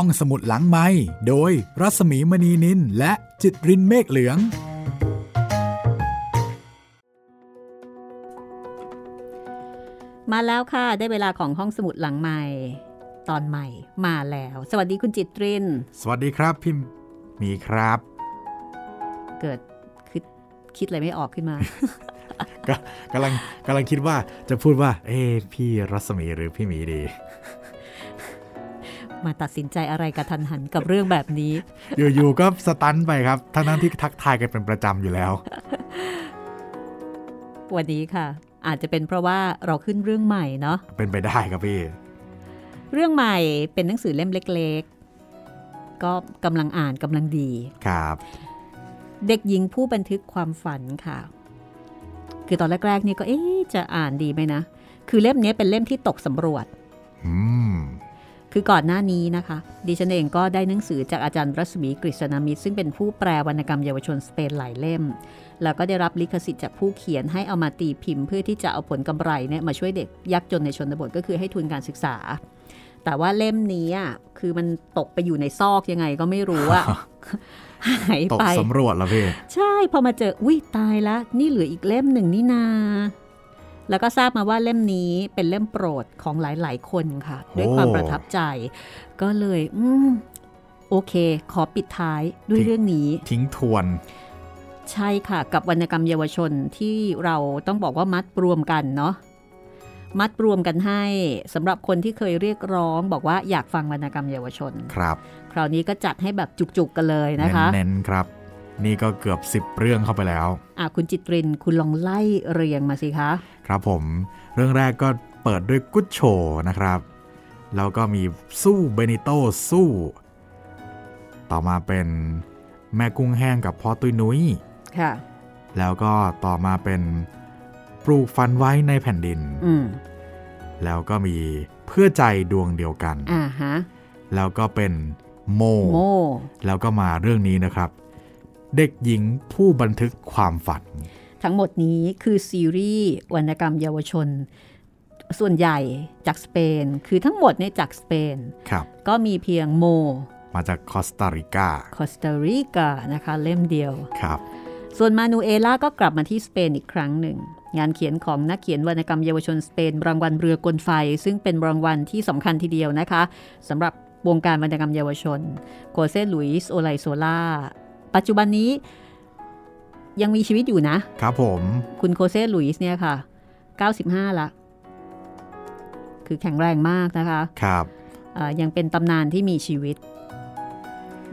ห้องสมุดหลังไม้โดยรัสมีมณีนินและจิตรินเมฆเหลือง มาแล้วค่ะ ได้เวลาของห้องสมุดหลังใหม่ตอนใหม่มาแล้ว สวัสดีคุณจิตริน สวัสดีครับพี่หมีครับ เกิดคิดคิดอะไรไม่ออกขึ้นมาก็กำลังกำลังคิดว่าจะพูดว่า เอ้พี่รัศมีหรือพี่หมีดี มาตัดสินใจอะไรกระทันหันกับเรื่องแบบนี้ อยู่ๆก็สตันไปครับ ทั้งนั้นที่ทักทายกันเป็นประจำอยู่แล้ว วันนี้ค่ะ อาจจะเป็นเพราะว่าเราขึ้นเรื่องใหม่เนาะ เป็นไปได้ครับพี่ เรื่องใหม่เป็นหนังสือเล่มเล็กๆ ก็กำลังอ่านกำลังดี ครับ เด็กหญิงผู้บันทึกความฝันค่ะ คือตอนแรกๆนี่ก็เอ๊ะจะอ่านดีไหมนะ คือเล่มนี้เป็นเล่มที่ตกสำรวจ อืม คือก่อนหน้านี้นะคะ ดิฉันเองก็ได้หนังสือจากอาจารย์รัศมีกฤษณมิตร ซึ่งเป็นผู้แปลวรรณกรรมเยาวชนสเปนหลายเล่ม แล้วก็ได้รับลิขสิทธิ์จากผู้เขียนให้เอามาตีพิมพ์เพื่อที่จะเอาผลกำไรเนี่ยมาช่วยเด็กยากจนในชนบทก็คือให้ทุนการศึกษา แต่ว่าเล่มนี้อะคือมันตกไปอยู่ในซอกยังไงก็ไม่รู้อะหายตกไปสำรวจแล้วพี่ใช่พอมาเจออุ้ยตายละนี่เหลืออีกเล่มหนึ่งนี่นา แล้วก็ทราบมาว่าเล่มนี้เป็นเล่มโปรดของหลาย ๆ คนค่ะ ด้วยความประทับใจ ก็เลยอืมโอเค ขอปิดท้ายด้วยทิ้งเรื่องนี้ ทิ้งทวน ใช่ค่ะ กับวรรณกรรมเยาวชนที่เราต้องบอกว่ามัดรวมกันเนาะมัดรวมกันให้สำหรับคนที่เคยเรียกร้อง บอกว่าอยากฟังวรรณกรรมเยาวชน ครับ คราวนี้ก็จัดให้แบบจุกๆกันเลยนะคะเน้นๆครับ นี่ก็เกือบ 10 เรื่องเข้าไปแล้วอะคุณจิตรินคุณลองไล่เรียงมาสิคะ ครับผม เรื่องแรกก็เปิดด้วยกุชโชนะครับ แล้วก็มีสู้เบนิโตสู้ ต่อมาเป็นแม่กุ้งแห้งกับพ่อตุ้ยนุ้ยค่ะ แล้วก็ต่อมาเป็นปลูกฟันไว้ในแผ่นดินอืมแล้วก็มีเพื่อใจดวงเดียวกัน อ่าฮะ แล้วก็เป็นโมโม แล้วก็มาเรื่องนี้นะครับ เด็กหญิงผู้บันทึกความฝัน ทั้งหมดนี้คือซีรีส์วรรณกรรมเยาวชน ส่วนใหญ่จากสเปน คือทั้งหมดเนี่ยจากสเปนครับก็มีเพียงโม มาจากคอสตาริกา คอสตาริกานะคะเล่มเดียวครับส่วนมานูเอล่าก็กลับมาที่สเปนอีกครั้งหนึ่ง งานเขียนของนักเขียนวรรณกรรมเยาวชนสเปน รางวัลเรือกลไฟ ซึ่งเป็นรางวัลที่สำคัญทีเดียวนะคะสำหรับวงการวรรณกรรมเยาวชนโคเซลุยส์โอไลโซล่า ปัจจุบันนี้ยังมีชีวิตอยู่นะ ครับผม คุณโคเซลุยส์เนี่ยค่ะ 95 ละ คือแข็งแรงมากนะคะ ครับอ่ายังเป็นตำนานที่มีชีวิต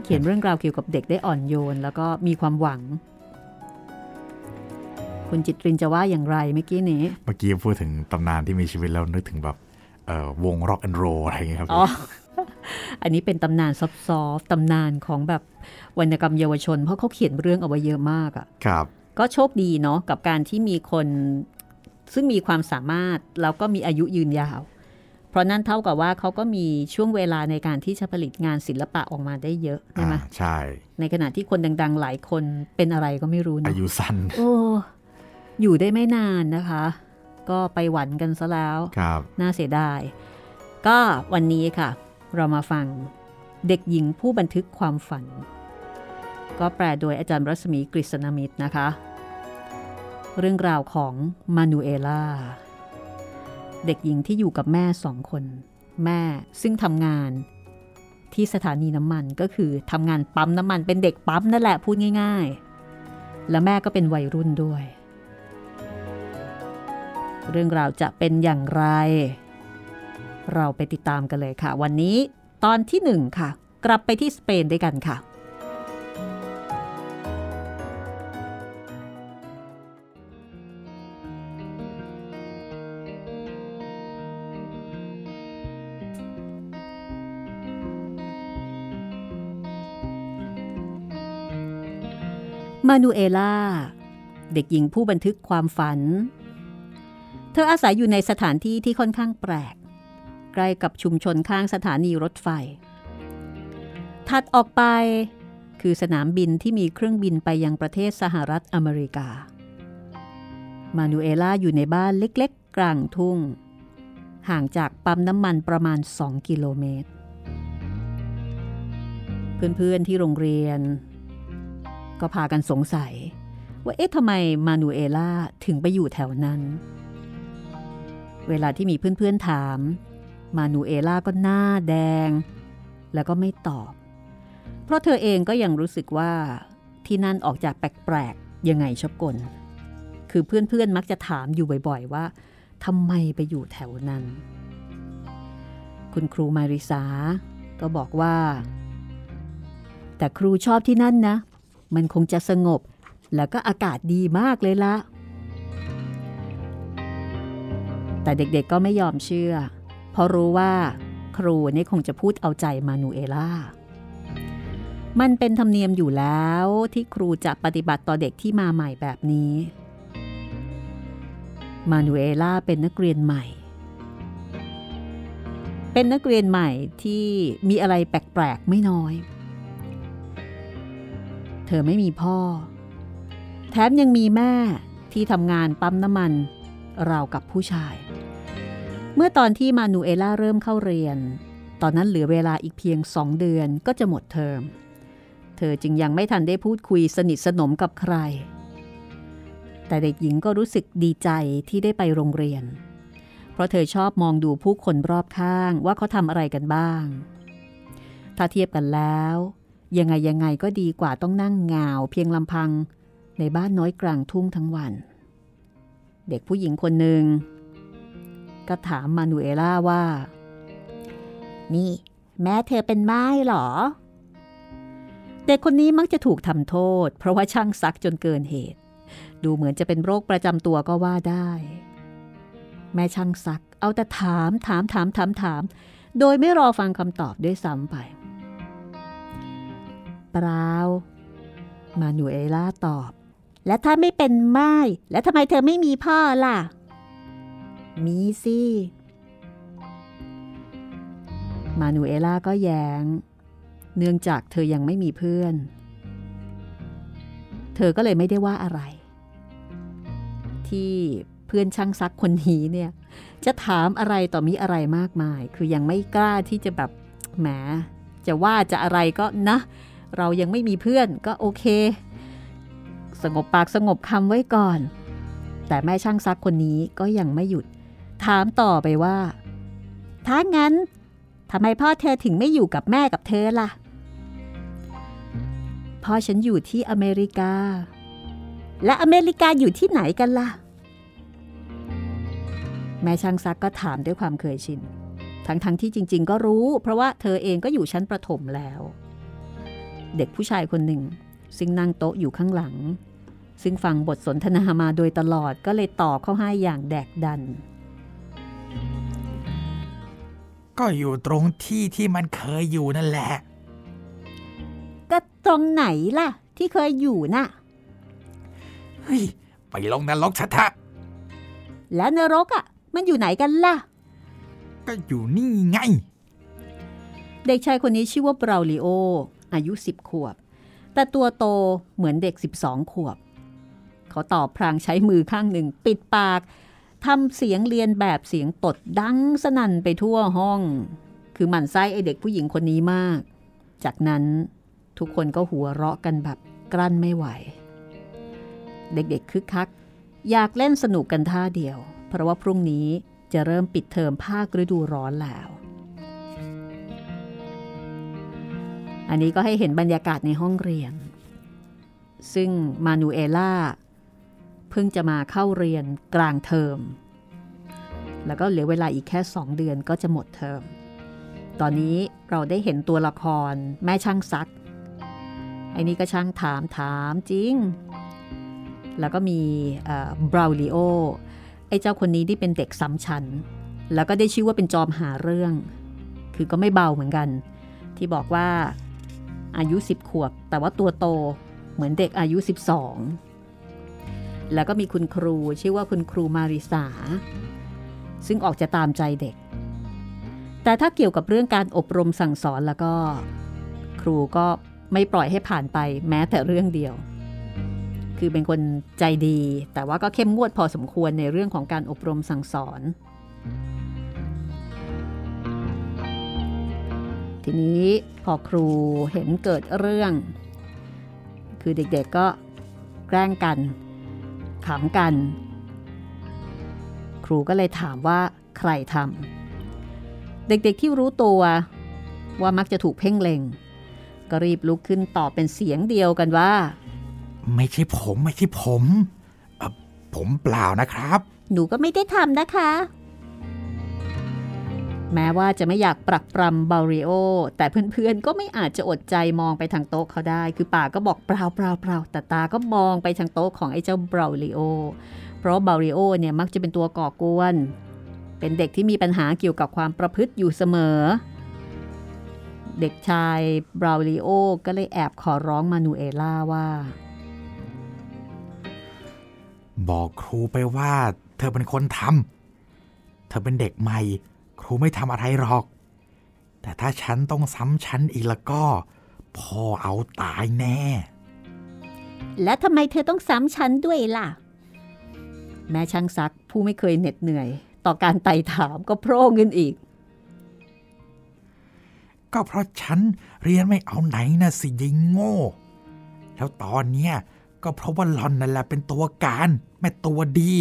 เขียนเรื่องราวเกี่ยวกับเด็กได้อ่อนโยน แล้วก็มีความหวัง คุณจิตรินจะว่าอย่างไรเมื่อกี้นี้ เมื่อกี้พูดถึงตำนานที่มีชีวิตแล้วนึกถึงแบบเอ่อวงร็อกแอนด์โรอะไรอย่างเงี้ยครับ อ๋ออันนี้เป็นตำนานซอฟๆตำนานของแบบวรรณกรรมเยาวชน เพราะเขาเขียนเรื่องเอาไว้เยอะมากอะครับก็โชคดีเนาะกับการที่มีคนซึ่งมีความสามารถแล้วก็มีอายุยืนยาว เพราะนั่นเท่ากับว่าเขาก็มีช่วงเวลาในการที่จะผลิตงานศิลปะออกมาได้เยอะใช่ไหมอ่าใช่ ในขณะที่คนดัง ๆ หลายคนเป็นอะไรก็ไม่รู้อาเนาะยุสั้นโอ้อยู่ได้ไม่นานนะคะ ก็ไปหวันกันซะแล้วครับน่าเสียดาย ก็วันนี้ค่ะ เรามาฟัง เด็กหญิงผู้บันทึกความฝัน ก็แปลโดยอาจารย์รัศมีกฤษณมิตรนะคะ เรื่องราวของมานูเอล่า เด็กหญิงที่อยู่กับแม่สองคน แม่ซึ่งทำงานที่สถานีน้ำมันก็คือทำงานปั๊มน้ำมันเป็นเด็กปั๊มนั่นแหละพูดง่าย ๆ และแม่ก็เป็นวัยรุ่นด้วย เรื่องราวจะเป็นอย่างไร เราไปติดตามกันเลยค่ะ วันนี้ตอนที่หนึ่งค่ะ กลับไปที่สเปนด้วยกันค่ะ มานูเอล่า เด็กหญิงผู้บันทึกความฝัน เธออาศัยอยู่ในสถานที่ที่ค่อนข้างแปลก ใกล้กับชุมชนข้างสถานีรถไฟ ถัดออกไป คือสนามบินที่มีเครื่องบินไปยังประเทศสหรัฐอเมริกา มานูเอล่าอยู่ในบ้านเล็กๆ กลางทุ่ง ห่างจากปั๊มน้ำมันประมาณ 2 กิโลเมตร เพื่อนๆที่โรงเรียน ก็พากันสงสัย ว่าเอ๊ะทำไมมานูเอล่าถึงไปอยู่แถวนั้นเวลาที่มีเพื่อนๆถาม มานูเอล่าก็หน้าแดง แล้วก็ไม่ตอบ เพราะเธอเองก็ยังรู้สึกว่าที่นั่นออกจากแปลกๆยังไงชอบกล คือเพื่อนๆมักจะถามอยู่บ่อยๆว่าทำไมไปอยู่แถวนั้น คุณครูมาริสา ก็บอกว่า แต่ครูชอบที่นั่นนะ มันคงจะสงบ แล้วก็อากาศดีมากเลยละแต่เด็กๆก็ไม่ยอมเชื่อ เพราะรู้ว่าครูนี่คงจะพูดเอาใจมานูเอล่า มันเป็นธรรมเนียมอยู่แล้วที่ครูจะปฏิบัติต่อเด็กที่มาใหม่แบบนี้ มานูเอล่าเป็นนักเรียนใหม่ เป็นนักเรียนใหม่ที่มีอะไรแปลกๆไม่น้อย เธอไม่มีพ่อ แถมยังมีแม่ที่ทำงานปั๊มน้ำมันราวกับผู้ชาย เมื่อตอนที่มานูเอล่าเริ่มเข้าเรียน ตอนนั้นเหลือเวลาอีกเพียงสองเดือนก็จะหมดเทอม เธอจึงยังไม่ทันได้พูดคุยสนิทสนมกับใคร แต่เด็กหญิงก็รู้สึกดีใจที่ได้ไปโรงเรียน เพราะเธอชอบมองดูผู้คนรอบข้างว่าเขาทำอะไรกันบ้าง ถ้าเทียบกันแล้ว ยังไงยังไงก็ดีกว่าต้องนั่งเงาเพียงลำพัง ในบ้านน้อยกลางทุ่งทั้งวัน เด็กผู้หญิงคนหนึ่ง ก็ถามมานูเอล่าว่า นี่ แม่เธอเป็นไม้หรอ เด็กคนนี้มักจะถูกทำโทษ เพราะว่าช่างซักจนเกินเหตุ ดูเหมือนจะเป็นโรคประจำตัวก็ว่าได้ แม่ช่างซัก เอาแต่ถามถามถามถามถาม โดยไม่รอฟังคำตอบด้วยซ้ำไปเปล่ามานูเอล่าตอบ และถ้าไม่เป็นไม้แล้วทำไมเธอไม่มีพ่อล่ะ มีสิมานูเอล่าก็แยง้ง เนื่องจากเธอยังไม่มีเพื่อน เธอก็เลยไม่ได้ว่าอะไร ที่เพื่อนช่างซักคนนี้เนี่ย จะถามอะไรต่อมีอะไรมากมาย คือยังไม่กล้าที่จะแบบแหมจะว่าจะอะไรก็นะ เรายังไม่มีเพื่อนก็โอเค สงบปากสงบคำไว้ก่อน แต่แม่ช่างซักคนนี้ก็ยังไม่หยุด ถามต่อไปว่า ถ้างั้นทำไมพ่อเธอถึงไม่อยู่กับแม่กับเธอล่ะ พ่อฉันอยู่ที่อเมริกา และอเมริกาอยู่ที่ไหนกันล่ะ แม่ช่างซักก็ถามด้วยความเคยชิน ทั้งๆทที่จริง ๆ ก็รู้ เพราะว่าเธอเองก็อยู่ชั้นประถมแล้ว เด็กผู้ชายคนหนึ่ง ซึ่งนั่งโต๊ะอยู่ข้างหลังซึ่งฟังบทสนทนามาโดยตลอดก็เลยตอบเข้าให้อย่างแดกดัน ก็อยู่ตรงที่ที่มันเคยอยู่นั่นแหละ ก็ตรงไหนล่ะ ที่เคยอยู่น่ะ เฮ้ย ไปลงนรกชะทะ แล้วนรกอะ มันอยู่ไหนกันล่ะ ก็อยู่นี่ไง เด็กชายคนนี้ชื่อว่าเบราลิโอ อายุ 10 ขวบ แต่ตัวโตเหมือนเด็ก 12 ขวบ เขาตอบพลางใช้มือข้างหนึ่ง ปิดปาก ทำเสียงเรียนแบบเสียงตดดังสนั่นไปทั่วห้อง คือหมั่นไส้ไอเด็กผู้หญิงคนนี้มาก จากนั้นทุกคนก็หัวเราะกันแบบกลั้นไม่ไหว เด็กๆคึกคัก อยากเล่นสนุกกันท่าเดียว เพราะว่าพรุ่งนี้จะเริ่มปิดเทอมภาคฤดูร้อนแล้ว อันนี้ก็ให้เห็นบรรยากาศในห้องเรียน ซึ่งมานูเอล่า เพิ่งจะมาเข้าเรียนกลางเทอม แล้วก็เหลือเวลาอีกแค่สองเดือนก็จะหมดเทอม ตอนนี้เราได้เห็นตัวละครแม่ช่างซัก ไอ้นี่ก็ช่างถามถามจริง แล้วก็มีบราวลิโอ ไอ้เจ้าคนนี้ที่เป็นเด็กซ้ำชั้น แล้วก็ได้ชื่อว่าเป็นจอมหาเรื่อง คือก็ไม่เบาเหมือนกัน ที่บอกว่าอายุ 10 ขวบ แต่ว่าตัวโตเหมือนเด็กอายุ 12 แล้วก็มีคุณครูชื่อว่าคุณครูมาริสา ซึ่งออกจะตามใจเด็ก แต่ถ้าเกี่ยวกับเรื่องการอบรมสั่งสอนแล้วก็ ครูก็ไม่ปล่อยให้ผ่านไปแม้แต่เรื่องเดียว คือเป็นคนใจดี แต่ว่าก็เข้มงวดพอสมควรในเรื่องของการอบรมสั่งสอน ทีนี้พอครูเห็นเกิดเรื่อง คือเด็กๆก็แกล้งกัน ขำกัน ครูก็เลยถามว่าใครทำเด็กๆที่รู้ตัวว่ามักจะถูกเพ่งเล็ง ก็รีบลุกขึ้นตอบเป็นเสียงเดียวกันว่า ไม่ใช่ผมไม่ใช่ผมเอ่อผมเปล่านะครับ หนูก็ไม่ได้ทำนะคะ แม้ว่าจะไม่อยากปรักปรำบาริโอ แต่เพื่อนๆ ก็ไม่อาจจะอดใจมองไปทางโต๊ะเขาได้ คือปากก็บอกเปล่าเปล่าเปล่าแต่ตาก็มองไปทางโต๊ะของไอ้เจ้าบราริโอ เพราะบาริโอเนี่ยมักจะเป็นตัวก่อกวน เป็นเด็กที่มีปัญหาเกี่ยวกับความประพฤติอยู่เสมอ เด็กชายบราริโอก็เลยแอบขอร้องมานูเอล่าว่า บอกครูไปว่า เธอเป็นคนทำเธอเป็นเด็กใหม่ ครูไม่ทำอะไรหรอก แต่ถ้าฉันต้องซ้ำฉันอีกแล้วก็พ่อเอาตายแน่ แล้วทำไมเธอต้องซ้ำฉันด้วยล่ะ แม่ช่างซักผู้ไม่เคยเหน็ดเหนื่อย ต่อการไต่ถามก็โพร่งขึ้นอีก ก็เพราะฉันเรียนไม่เอาไหนนะสิยิงโง่ แล้วตอนเนี้ยก็เพราะว่าหลอนนั่นแหละเป็นตัวการแม่ตัวดี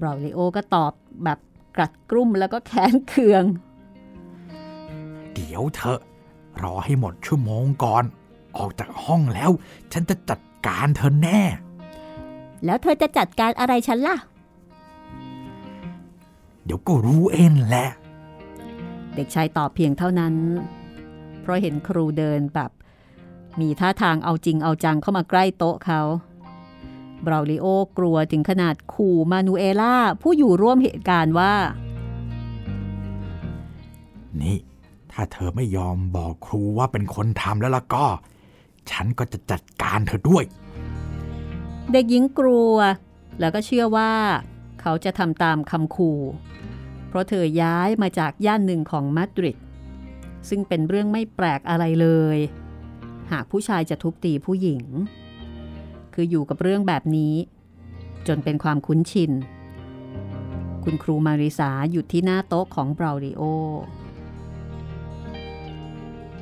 บราวลิโอก็ตอบแบบ กรัดกรุ่มแล้วก็แค้นเคือง เดี๋ยวเถอะรอให้หมดชั่วโมงก่อน ออกจากห้องแล้ว ฉันจะจัดการเธอแน่ แล้วเธอจะจัดการอะไรฉันล่ะ เดี๋ยวก็รู้เองแหละ เด็กชายตอบเพียงเท่านั้น เพราะเห็นครูเดินแบบ มีท่าทางเอาจริงเอาจังเข้ามาใกล้โต๊ะเขา บราวลิโอกลัวถึงขนาดขู่มานูเอล่าผู้อยู่ร่วมเหตุการณ์ว่า นี่ ถ้าเธอไม่ยอมบอกครูว่าเป็นคนทำแล้วล่ะก็ ฉันก็จะจัดการเธอด้วย เด็กหญิงกลัว แล้วก็เชื่อว่า เขาจะทำตามคำขู่เพราะเธอย้ายมาจากย่านหนึ่งของมาดริดซึ่งเป็นเรื่องไม่แปลกอะไรเลย หากผู้ชายจะทุบตีผู้หญิง คืออยู่กับเรื่องแบบนี้ จนเป็นความคุ้นชิน คุณครูมาริสาหยุดที่หน้าโต๊ะของบราริโอ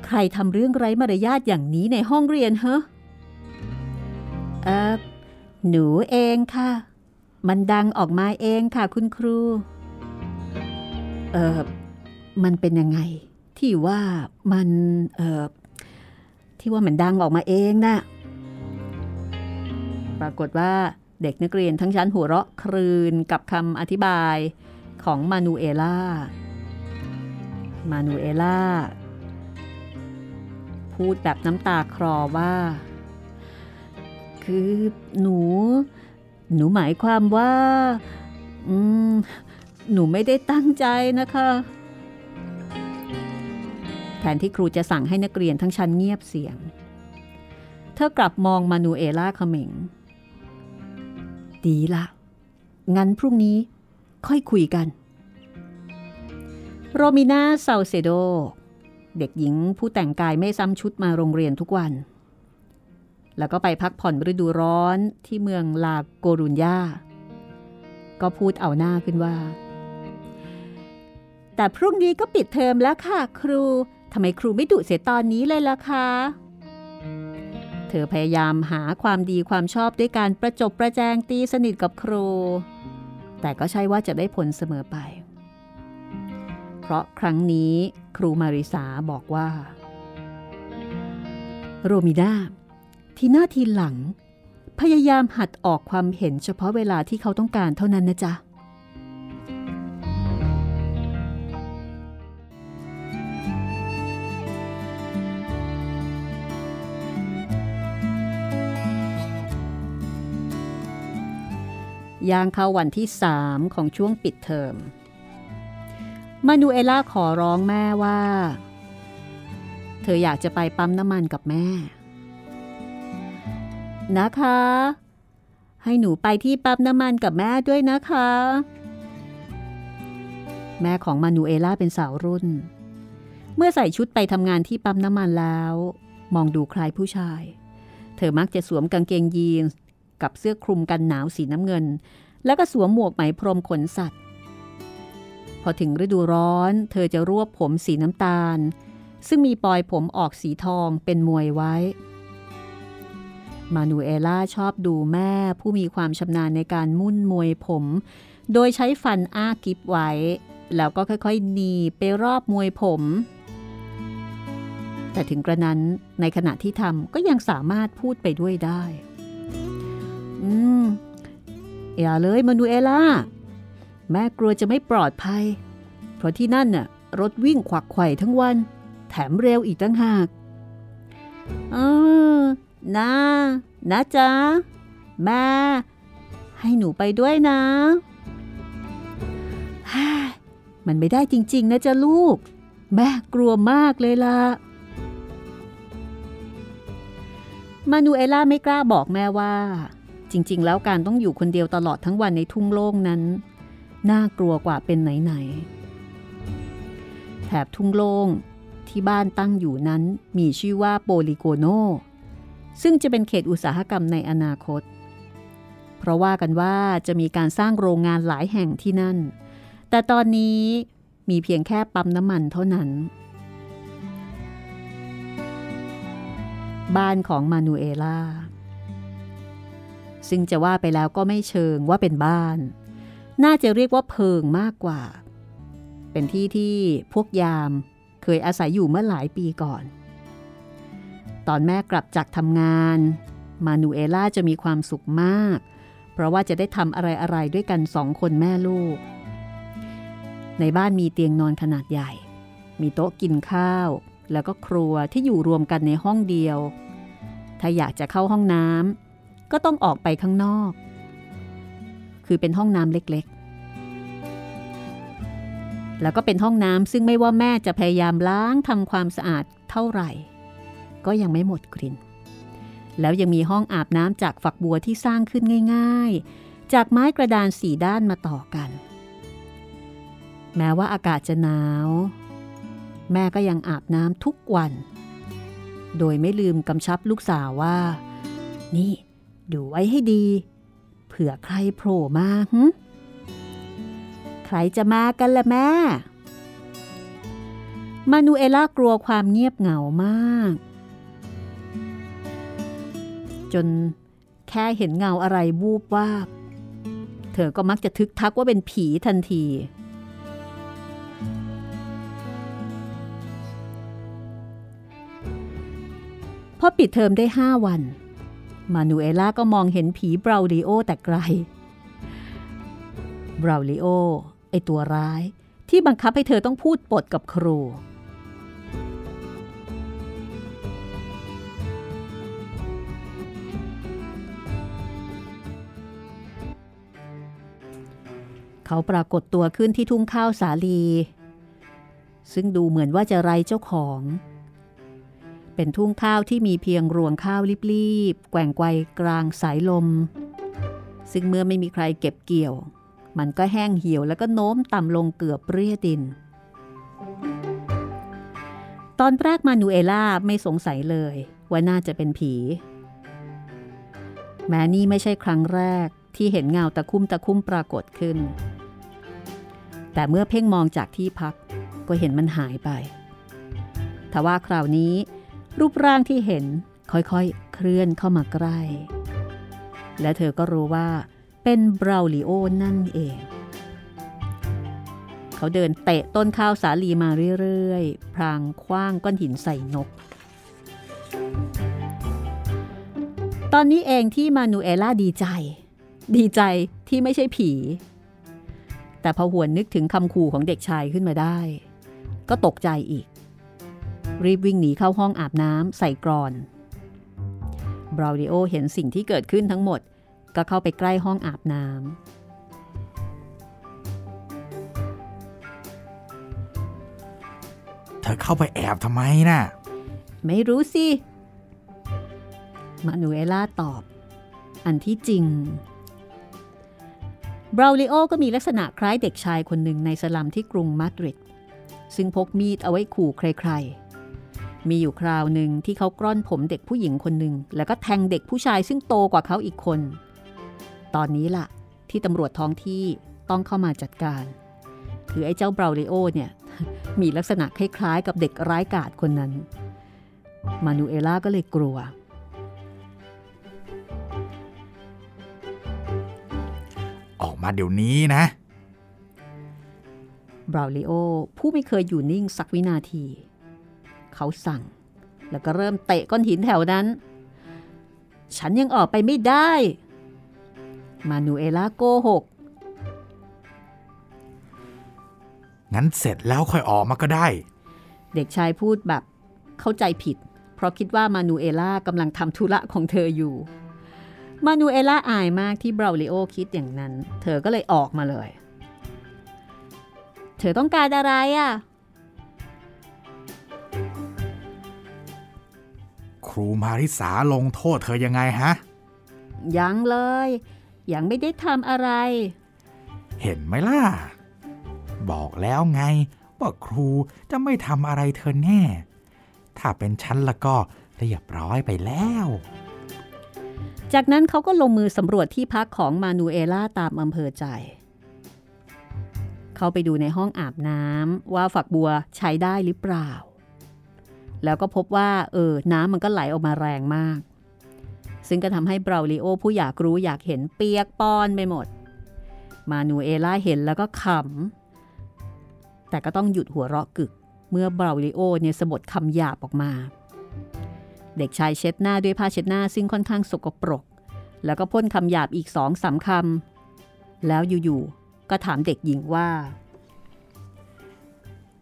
ใครทำเรื่องไร้มารยาทอย่างนี้ในห้องเรียนเฮะเออหนูเองค่ะ มันดังออกมาเองค่ะคุณครู เออมันเป็นยังไง ที่ว่ามันเออที่ว่ามันดังออกมาเองนะ่ะ ปรากฏว่าเด็กนักเรียนทั้งชั้นหัวเราะครืนกับคำอธิบายของมานูเอล่า มานูเอล่า พูดแบบน้ำตาคลอว่า คือหนู หนูหมายความว่า อืม หนูไม่ได้ตั้งใจนะคะแทนที่ครูจะสั่งให้นักเรียนทั้งชั้นเงียบเสียง เธอกลับมองมานูเอล่าเขม็ง ดีละงั้นพรุ่งนี้ค่อยคุยกัน โรมิน่าเซาเซโด เด็กหญิงผู้แต่งกายไม่ซ้ำชุดมาโรงเรียนทุกวัน แล้วก็ไปพักผ่อนฤดูร้อนที่เมืองลาโกรุญญาก็พูดเอาหน้าขึ้นว่า แต่พรุ่งนี้ก็ปิดเทอมแล้วค่ะครูทำไมครูไม่ดุเสียตอนนี้เลยล่ะคะ เธอพยายามหาความดีความชอบด้วยการประจบประแจงตีสนิทกับครู แต่ก็ใช่ว่าจะได้ผลเสมอไป เพราะครั้งนี้ครูมาริสาบอกว่า โรมินาทีหน้าทีหลัง พยายามหัดออกความเห็นเฉพาะเวลาที่เขาต้องการเท่านั้นนะจ๊ะ ย่างเข้าวันที่สามของช่วงปิดเทอม มานูเอล่าขอร้องแม่ว่า เธออยากจะไปปั๊มน้ำมันกับแม่ นะคะ ให้หนูไปที่ปั๊มน้ำมันกับแม่ด้วยนะคะ แม่ของมานูเอล่าเป็นสาวรุ่น เมื่อใส่ชุดไปทำงานที่ปั๊มน้ำมันแล้ว มองดูคล้ายผู้ชาย เธอมักจะสวมกางเกงยีนส์ กับเสื้อคลุมกันหนาวสีน้ำเงิน แล้วก็สวมหมวกไหมพรมขนสัตว์ พอถึงฤดูร้อน เธอจะรวบผมสีน้ำตาล ซึ่งมีปลอยผมออกสีทองเป็นมวยไว้ มานูเอล่าชอบดูแม่ผู้มีความชำนาญในการมุ่นมวยผม โดยใช้ฟันอ้ากิบไว้ แล้วก็ค่อยๆหนีไปรอบมวยผม แต่ถึงกระนั้นในขณะที่ทำก็ยังสามารถพูดไปด้วยได้ อืม อย่าเลยมานูเอล่า แม่กลัวจะไม่ปลอดภัย เพราะที่นั่นน่ะ รถวิ่งขวักไขว่ทั้งวัน แถมเร็วอีกตั้งหากเออนะนะจ๊ะ แม่ ให้หนูไปด้วยนะมันไม่ได้จริง ๆ นะจ๊ะลูก แม่กลัวมากเลยล่ะ มานูเอล่าไม่กล้าบอกแม่ว่า จริง ๆ แล้วการต้องอยู่คนเดียวตลอดทั้งวันในทุ่งโล่งนั้น น่ากลัวกว่าเป็นไหนๆแถบทุ่งโล่งที่บ้านตั้งอยู่นั้นมีชื่อว่าโปลิโกโน ซึ่งจะเป็นเขตอุตสาหกรรมในอนาคต เพราะว่ากันว่าจะมีการสร้างโรงงานหลายแห่งที่นั่น แต่ตอนนี้มีเพียงแค่ปั๊มน้ำมันเท่านั้น บ้านของมานูเอล่า ซึ่งจะว่าไปแล้วก็ไม่เชิงว่าเป็นบ้าน น่าจะเรียกว่าเพิงมากกว่า เป็นที่ที่พวกยามเคยอาศัยอยู่เมื่อหลายปีก่อน ตอนแม่กลับจากทำงาน มานูเอล่าจะมีความสุขมาก เพราะว่าจะได้ทำอะไรๆด้วยกันสองคนแม่ลูก ในบ้านมีเตียงนอนขนาดใหญ่ มีโต๊ะกินข้าว แล้วก็ครัวที่อยู่รวมกันในห้องเดียว ถ้าอยากจะเข้าห้องน้ำ ก็ต้องออกไปข้างนอก คือเป็นห้องน้ำเล็กๆ แล้วก็เป็นห้องน้ำซึ่งไม่ว่าแม่จะพยายามล้างทำความสะอาดเท่าไหร่ ก็ยังไม่หมดกลิ่น แล้วยังมีห้องอาบน้ำจากฝักบัวที่สร้างขึ้นง่าย ๆ จากไม้กระดานสี่ด้านมาต่อกัน แม้ว่าอากาศจะหนาว แม่ก็ยังอาบน้ำทุกวัน โดยไม่ลืมกำชับลูกสาวว่า นี่ ดูไว้ให้ดี เผื่อใครโผล่มาหึใครจะมากันล่ะแม่ มานูเอล่ากลัวความเงียบเหงามาก จนแค่เห็นเงาอะไรวูบวาบ เธอก็มักจะทึกทักว่าเป็นผีทันที พอปิดเทอมได้ห้าวัน มานูเอล่าก็มองเห็นผีบราวลิโอแต่ไกลบราวลิโอไอตัวร้ายที่บังคับให้เธอต้องพูดปดกับครู เขาปรากฏตัวขึ้นที่ทุ่งข้าวสาลี ซึ่งดูเหมือนว่าจะไรเจ้าของ เป็นทุ่งข้าวที่มีเพียงรวงข้าวรีบๆแกว่งไกวกลางสายลม ซึ่งเมื่อไม่มีใครเก็บเกี่ยว มันก็แห้งเหี่ยวแล้วก็โน้มต่ำลงเกือบเปรี้ยดิน ตอนแรกมานูเอล่าไม่สงสัยเลยว่าน่าจะเป็นผี แม้นี่ไม่ใช่ครั้งแรกที่เห็นเงาตะคุ่มตะคุ่มปรากฏขึ้น แต่เมื่อเพ่งมองจากที่พักก็เห็นมันหายไป ทว่าคราวนี้ รูปร่างที่เห็นค่อยๆ เคลื่อนเข้ามาใกล้ และเธอก็รู้ว่า เป็นบราลิโอนั่นเอง เขาเดินเตะต้นข้าวสาลีมาเรื่อยๆ พรางคว้างก้อนหินใส่นก ตอนนี้เองที่มานูเอล่าดีใจ ดีใจที่ไม่ใช่ผี แต่พอหวนนึกถึงคำขู่ของเด็กชายขึ้นมาได้ ก็ตกใจอีก รีบวิ่งหนีเข้าห้องอาบน้ำใส่กรอนบราวดิโอเห็นสิ่งที่เกิดขึ้นทั้งหมด ก็เข้าไปใกล้ห้องอาบน้ำ เธอเข้าไปแอบทำไมนะ่ะ ไม่รู้สิ มานูเอล่าตอบ อันที่จริง บราวลิโอก็มีลักษณะคล้ายเด็กชายคนหนึ่งในสลัมที่กรุงมาดริด ซึ่งพกมีดเอาไว้ขู่ใครๆ มีอยู่คราวหนึ่งที่เขากล้อนผมเด็กผู้หญิงคนหนึ่งแล้วก็แทงเด็กผู้ชายซึ่งโตกว่าเขาอีกคน ตอนนี้ล่ะ ที่ตำรวจท้องที่ต้องเข้ามาจัดการ คือไอ้เจ้าบราวลิโอเนี่ยมีลักษณะคล้ายๆกับเด็กร้ายกาจคนนั้น มานูเอล่าก็เลยกลัว ออกมาเดี๋ยวนี้นะบราวลิโอผู้ไม่เคยอยู่นิ่งสักวินาที เขาสั่ง แล้วก็เริ่มเตะก้อนหินแถวนั้น ฉันยังออกไปไม่ได้ มานูเอล่าโกหก งั้นเสร็จแล้วค่อยออกมาก็ได้ เด็กชายพูดแบบเข้าใจผิด เพราะคิดว่ามานูเอล่ากำลังทำธุระของเธออยู่ มานูเอล่าอายมากที่บราวลิโอคิดอย่างนั้น เธอก็เลยออกมาเลย เธอต้องการอะไรอะ่ะ รูมาริสาลงโทษเธอยังไงฮะ ยังเลย ยังไม่ได้ทำอะไร เห็นไหมล่ะ บอกแล้วไง ว่าครูจะไม่ทำอะไรเธอแน่ ถ้าเป็นฉันละก็เรียบร้อยไปแล้ว จากนั้นเขาก็ลงมือสำรวจที่พักของมานูเอล่าตามอำเภอใจ เขาไปดูในห้องอาบน้ำว่าฝักบัวใช้ได้หรือเปล่า แล้วก็พบว่าเออน้ำมันก็ไหลออกมาแรงมาก ซึ่งก็ทำให้เบราลิโอผู้อยากรู้อยากเห็นเปียกปอนไปหมด มานูเอล่าเห็นแล้วก็ขำ แต่ก็ต้องหยุดหัวเราะกึก เมื่อเบราลิโอเนี่ยสะบดคำหยาบออกมา เด็กชายเช็ดหน้าด้วยผ้าเช็ดหน้าซึ่งค่อนข้างสกปรก แล้วก็พ่นคำหยาบอีกสองสามคำแล้วอยู่ๆก็ถามเด็กหญิงว่า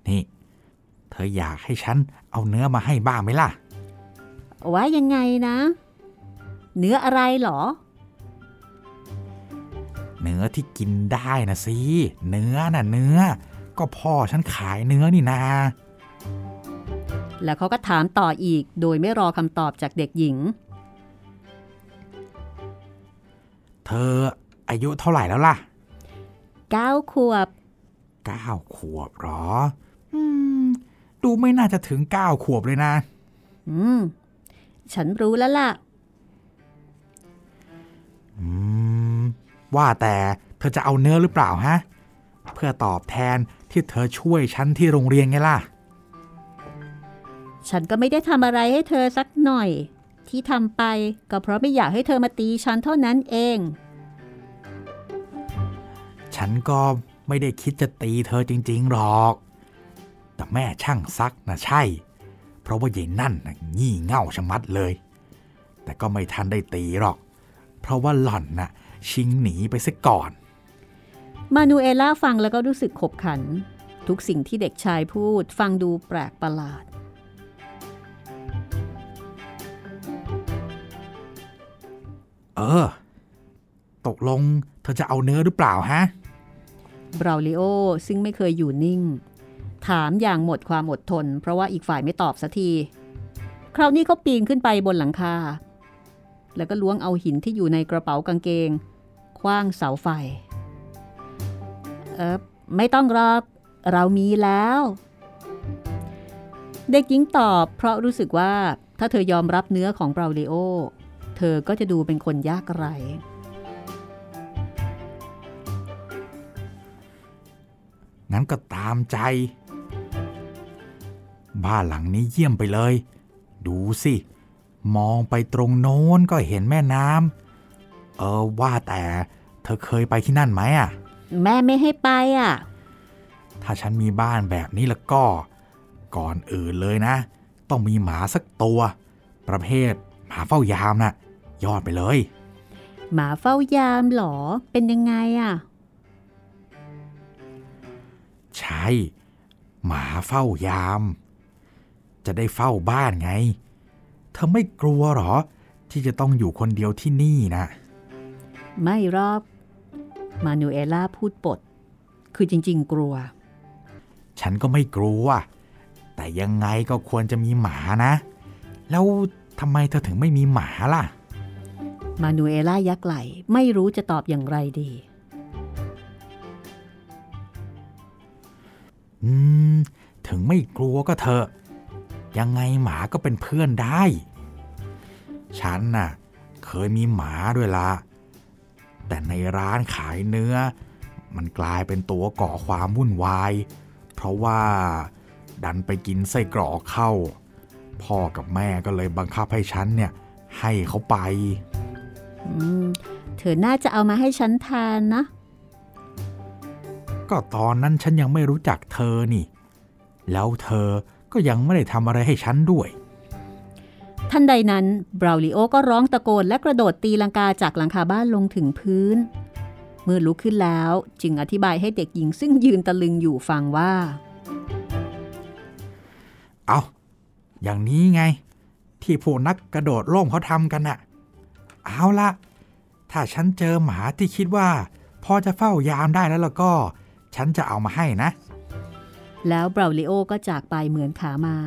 นี่ ธออยากให้ฉันเอาเนื้อมาให้บ้างไหมล่ะ ว่ายังไงนะ เนื้ออะไรเหรอ เนื้อที่กินได้นะสิ เนื้อน่ะเนื้อ ก็พ่อฉันขายเนื้อนี่นา แล้วเขาก็ถามต่ออีกโดยไม่รอคำตอบจากเด็กหญิง เธออายุเท่าไหร่แล้วล่ะ9ขวบเก้าขวบเหรอ อืม ดูไม่น่าจะถึงเก้าขวบเลยนะ อืม ฉันรู้แล้วล่ะ อืม ว่าแต่เธอจะเอาเนื้อหรือเปล่าฮะ เพื่อตอบแทนที่เธอช่วยฉันที่โรงเรียนไงล่ะ ฉันก็ไม่ได้ทำอะไรให้เธอสักหน่อย ที่ทำไปก็เพราะไม่อยากให้เธอมาตีฉันเท่านั้นเอง ฉันก็ไม่ได้คิดจะตีเธอจริง ๆ หรอก แต่แม่ช่างซักนะใช่ เพราะว่าใหญ่นั่นนะงี่เง่าชะมัดเลย แต่ก็ไม่ทันได้ตีหรอก เพราะว่าหล่อนน่ะชิงหนีไปซะก่อน มานูเอล่าฟังแล้วก็รู้สึกขบขัน ทุกสิ่งที่เด็กชายพูดฟังดูแปลกประหลาด เออ ตกลงเธอจะเอาเนื้อหรือเปล่าฮะบราวลิโอซึ่งไม่เคยอยู่นิ่ง ถามอย่างหมดความอดทน เพราะว่าอีกฝ่ายไม่ตอบสักที คราวนี้เขาปีนขึ้นไปบนหลังคา แล้วก็ล้วงเอาหินที่อยู่ในกระเป๋ากางเกง คว้างเสาไฟ เออไม่ต้องรอกเรามีแล้ว เด็กหญิงตอบเพราะรู้สึกว่าถ้าเธอยอมรับเนื้อของบราวลิโอ เธอก็จะดูเป็นคนยากไร้งั้นก็ตามใจ บ้านหลังนี้เยี่ยมไปเลย ดูสิ มองไปตรงโน้นก็เห็นแม่น้ำเออว่าแต่เธอเคยไปที่นั่นไหมอะ แม่ไม่ให้ไปอะ ถ้าฉันมีบ้านแบบนี้แล้วก็ ก่อนอื่นเลยนะ ต้องมีหมาสักตัว ประเภทหมาเฝ้ายามนะ่ะ ยอดไปเลย หมาเฝ้ายามเหรอ เป็นยังไงอะ ใช่ หมาเฝ้ายาม จะได้เฝ้าบ้านไง เธอไม่กลัวหรอ ที่จะต้องอยู่คนเดียวที่นี่นะ ไม่รอบ มานูเอล่าพูดปด คือจริง ๆ กลัว ฉันก็ไม่กลัว แต่ยังไงก็ควรจะมีหมานะ แล้วทำไมเธอถึงไม่มีหมาล่ะ มานูเอล่ายักไหลไม่รู้จะตอบอย่างไรดี อืม ถึงไม่กลัวก็เถอะ ยังไงหมาก็เป็นเพื่อนได้ ฉันน่ะ เคยมีหมาด้วยละแต่ในร้านขายเนื้อ มันกลายเป็นตัวก่อความวุ่นวาย เพราะว่าดันไปกินไส้กรอกเข้า พ่อกับแม่ก็เลยบังคับให้ฉันเนี่ย ให้เขาไปเธอน่าจะเอามาให้ฉันทานนะ ก็ตอนนั้นฉันยังไม่รู้จักเธอนี่ แล้วเธอ ก็ยังไม่ได้ทำอะไรให้ฉันด้วย ทันใดนั้นบราวลิโอก็ร้องตะโกนและกระโดดตีลังกาจากหลังคาบ้านลงถึงพื้น เมื่อลุกขึ้นแล้วจึงอธิบายให้เด็กหญิงซึ่งยืนตะลึงอยู่ฟังว่า เอาอย่างนี้ไง ที่พวกนักกระโดดร่มเขาทำกันน่ะ เอาละถ้าฉันเจอหมาที่คิดว่า พอจะเฝ้ายามได้แล้วแล้วก็ ฉันจะเอามาให้นะ แล้วเบราลิโอก็จากไปเหมือนขามา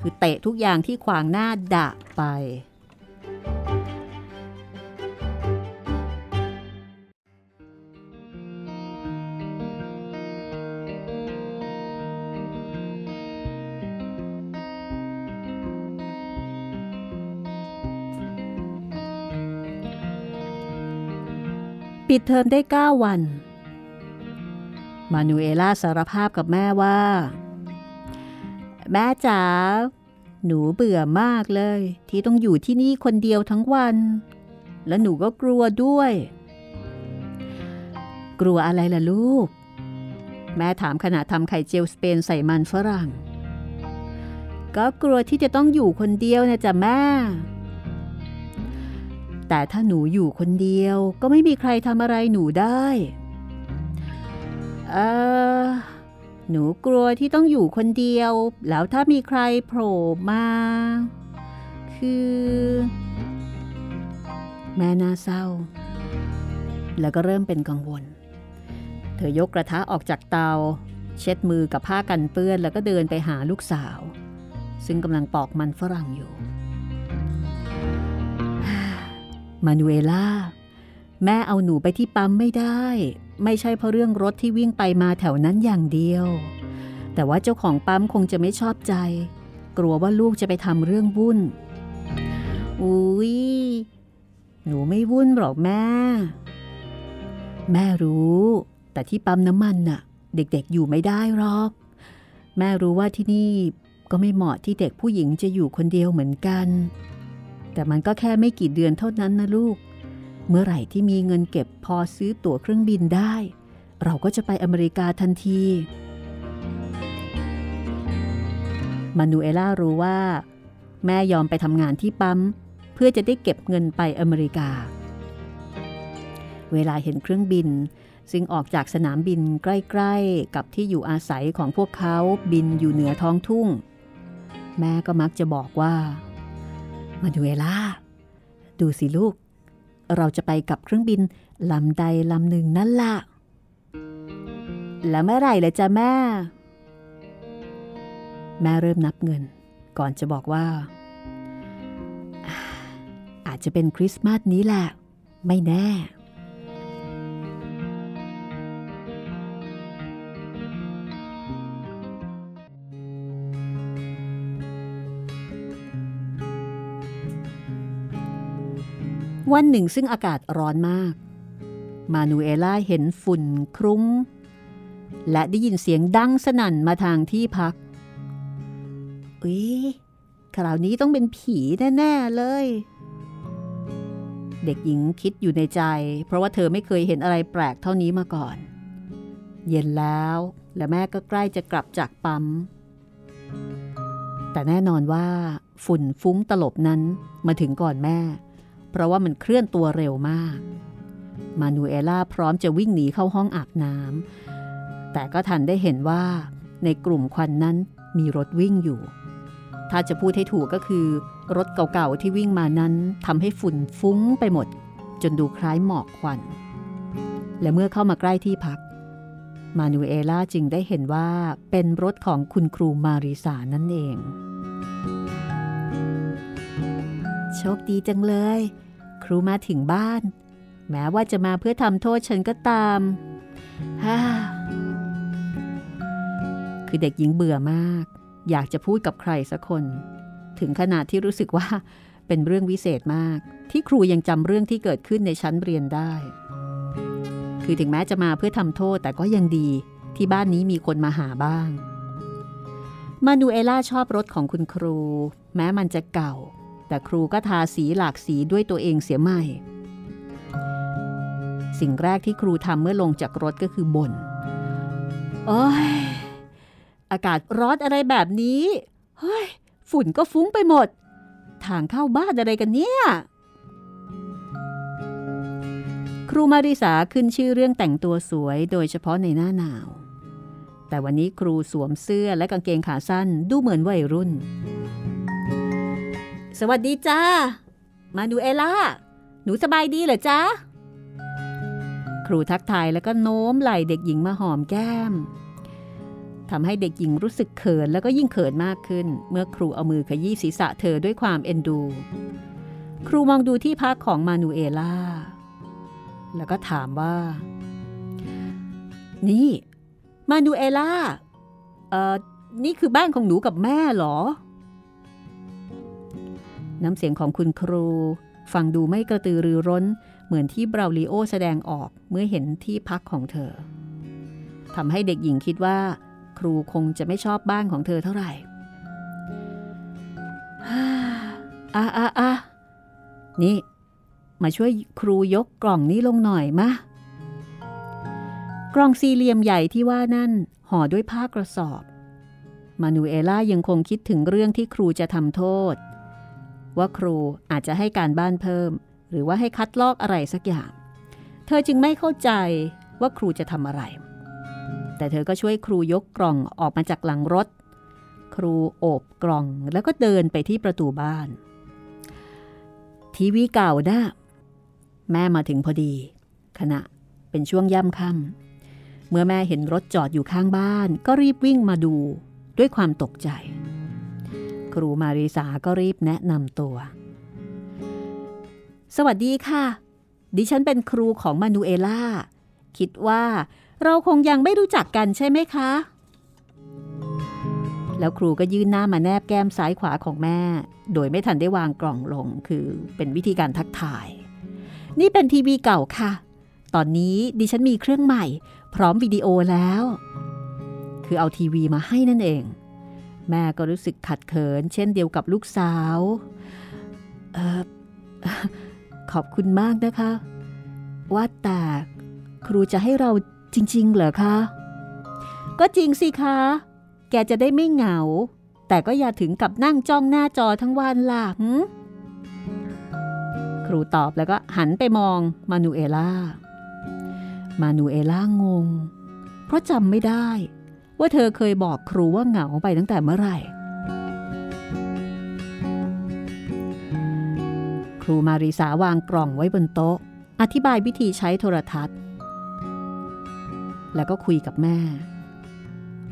คือเตะทุกอย่างที่ขวางหน้าดะไป ปิดเทอมได้ 9 วัน มานูเอล่าสารภาพกับแม่ว่า แม่จ๋าหนูเบื่อมากเลย ที่ต้องอยู่ที่นี่คนเดียวทั้งวัน และหนูก็กลัวด้วย กลัวอะไรล่ะลูก แม่ถามขณะทำไข่เจียวสเปนใส่มันฝรั่ง ก็กลัวที่จะต้องอยู่คนเดียวนะจ๊ะแม่ แต่ถ้าหนูอยู่คนเดียวก็ไม่มีใครทำอะไรหนูได้ เออหนูกลัวที่ต้องอยู่คนเดียว แล้วถ้ามีใครโผล่มา คือ แม่น่าเศร้า แล้วก็เริ่มเป็นกังวล เธอยกกระทะออกจากเตา เช็ดมือกับผ้ากันเปื้อน แล้วก็เดินไปหาลูกสาว ซึ่งกำลังปอกมันฝรั่งอยู่ มานูเอล่า แม่เอาหนูไปที่ปั๊มไม่ได้ ไม่ใช่เพราะเรื่องรถที่วิ่งไปมาแถวนั้นอย่างเดียว แต่ว่าเจ้าของปั๊มคงจะไม่ชอบใจ กลัวว่าลูกจะไปทำเรื่องวุ่น อุ้ยหนูไม่วุ่นหรอกแม่ แม่รู้ แต่ที่ปั๊มน้ำมันน่ะ เด็กๆอยู่ไม่ได้หรอก แม่รู้ว่าที่นี่ก็ไม่เหมาะที่เด็กผู้หญิงจะอยู่คนเดียวเหมือนกัน แต่มันก็แค่ไม่กี่เดือนเท่านั้นนะลูก เมื่อไหร่ที่มีเงินเก็บพอซื้อตั๋วเครื่องบินได้ เราก็จะไปอเมริกาทันทีมานูเอล่ารู้ว่า แม่ยอมไปทำงานที่ปั๊ม เพื่อจะได้เก็บเงินไปอเมริกา เวลาเห็นเครื่องบิน ซึ่งออกจากสนามบินใกล้ๆ กับที่อยู่อาศัยของพวกเขาบินอยู่เหนือท้องทุ่ง แม่ก็มักจะบอกว่ามาดูเอล่า ดูสิลูก เราจะไปกับเครื่องบินลำใดลำหนึ่งนั่นละ่ะแล้วเมื่อไหร่เลยจ้ะแม่ แม่เริ่มนับเงิน ก่อนจะบอกว่า อาจจะเป็นคริสต์มาสนี้แหละ ไม่แน่ วันหนึ่งซึ่งอากาศร้อนมาก มานูเอล่าเห็นฝุ่นครุ้ง และได้ยินเสียงดังสนั่นมาทางที่พักอุ๊ยคราวนี้ต้องเป็นผีแน่ ๆ เลย เด็กหญิงคิดอยู่ในใจ เพราะว่าเธอไม่เคยเห็นอะไรแปลกเท่านี้มาก่อน เย็นแล้วและแม่ก็ใกล้จะกลับจากปั๊ม แต่แน่นอนว่าฝุ่นฟุ้งตลบนั้นมาถึงก่อนแม่ เพราะว่ามันเคลื่อนตัวเร็วมาก มานูเอล่าพร้อมจะวิ่งหนีเข้าห้องอาบน้ำแต่ก็ทันได้เห็นว่าในกลุ่มควันนั้นมีรถวิ่งอยู่ ถ้าจะพูดให้ถูกก็คือ รถเก่าๆที่วิ่งมานั้นทำให้ฝุ่นฟุ้งไปหมด จนดูคล้ายหมอกควัน และเมื่อเข้ามาใกล้ที่พัก มานูเอล่าจึงได้เห็นว่าเป็นรถของคุณครูมาริสานั่นเองโชคดีจังเลย ครูมาถึงบ้าน แม้ว่าจะมาเพื่อทำโทษฉันก็ตามฮ่าคือเด็กหญิงเบื่อมาก อยากจะพูดกับใครสักคน ถึงขนาดที่รู้สึกว่าเป็นเรื่องวิเศษมาก ที่ครูยังจำเรื่องที่เกิดขึ้นในชั้นเรียนได้ คือถึงแม้จะมาเพื่อทำโทษแต่ก็ยังดีที่บ้านนี้มีคนมาหาบ้าง มานูเอล่าชอบรถของคุณครู แม้มันจะเก่า แต่ครูก็ทาสีหลากสีด้วยตัวเองเสียใหม่ สิ่งแรกที่ครูทำเมื่อลงจากรถก็คือบ่นโอ้ย อากาศร้อนอะไรแบบนี้ เฮ้ย ฝุ่นก็ฟุ้งไปหมด ทางเข้าบ้านอะไรกันเนี่ยครูมาริสาขึ้นชื่อเรื่องแต่งตัวสวยโดยเฉพาะในหน้าหนาว แต่วันนี้ครูสวมเสื้อและกางเกงขาสั้นดูเหมือนวัยรุ่น สวัสดีจ้า มาดูเอล่า หนูสบายดีเหรอจ๊ะ ครูทักทายแล้วก็โน้มไหล่เด็กหญิงมาหอมแก้มทำให้เด็กหญิงรู้สึกเขินแล้วก็ยิ่งเขินมากขึ้น เมื่อครูเอามือขยี้ศีรษะเธอด้วยความเอ็นดู ครูมองดูที่พักของมานูเอล่า แล้วก็ถามว่า นี่ มานูเอล่า เอ่อ นี่คือบ้านของหนูกับแม่เหรอ น้ำเสียงของคุณครู ฟังดูไม่กระตือรือร้น เหมือนที่เบราลิโอแสดงออกเมื่อเห็นที่พักของเธอทำให้เด็กหญิงคิดว่า ครูคงจะไม่ชอบบ้านของเธอเท่าไหร่อะอะอะนี่ มาช่วยครูยกกล่องนี้ลงหน่อยมะกล่องสี่เหลี่ยมใหญ่ที่ว่านั่นห่อด้วยผ้ากระสอบ มานูเอล่ายังคงคิดถึงเรื่องที่ครูจะทำโทษ ว่าครูอาจจะให้การบ้านเพิ่ม หรือว่าให้คัดลอกอะไรสักอย่าง เธอจึงไม่เข้าใจว่าครูจะทำอะไร แต่เธอก็ช่วยครูยกกล่องออกมาจากหลังรถ ครูโอบกล่องแล้วก็เดินไปที่ประตูบ้าน ทีวีเก่านะแม่มาถึงพอดี ขณะเป็นช่วงย่ำค่ำเมื่อแม่เห็นรถจอดอยู่ข้างบ้าน ก็รีบวิ่งมาดูด้วยความตกใจ ครูมาริสาก็รีบแนะนำตัว สวัสดีค่ะ ดิฉันเป็นครูของมานูเอล่า คิดว่าเราคงยังไม่รู้จักกันใช่ไหมคะ แล้วครูก็ยื่นหน้ามาแนบแก้มซ้ายขวาของแม่ โดยไม่ทันได้วางกล่องลง คือเป็นวิธีการทักทาย นี่เป็นทีวีเก่าค่ะ ตอนนี้ดิฉันมีเครื่องใหม่ พร้อมวิดีโอแล้ว คือเอาทีวีมาให้นั่นเอง แม่ก็รู้สึกขัดเขิน เช่นเดียวกับลูกสาวออขอบคุณมากนะคะ ว่าแต่ครูจะให้เราจริง ๆ เหรอคะ ก็จริงสิคะ แกจะได้ไม่เหงา แต่ก็อย่าถึงกับนั่งจ้องหน้าจอทั้งวันล่ะครูตอบแล้วก็หันไปมองมานูเอล่า มานูเอล่างง เพราะจำไม่ได้ ว่าเธอเคยบอกครูว่าเหงาไปตั้งแต่เมื่อไหร่ ครูมาริสาวางกล่องไว้บนโต๊ะ อธิบายวิธีใช้โทรทัศน์ แล้วก็คุยกับแม่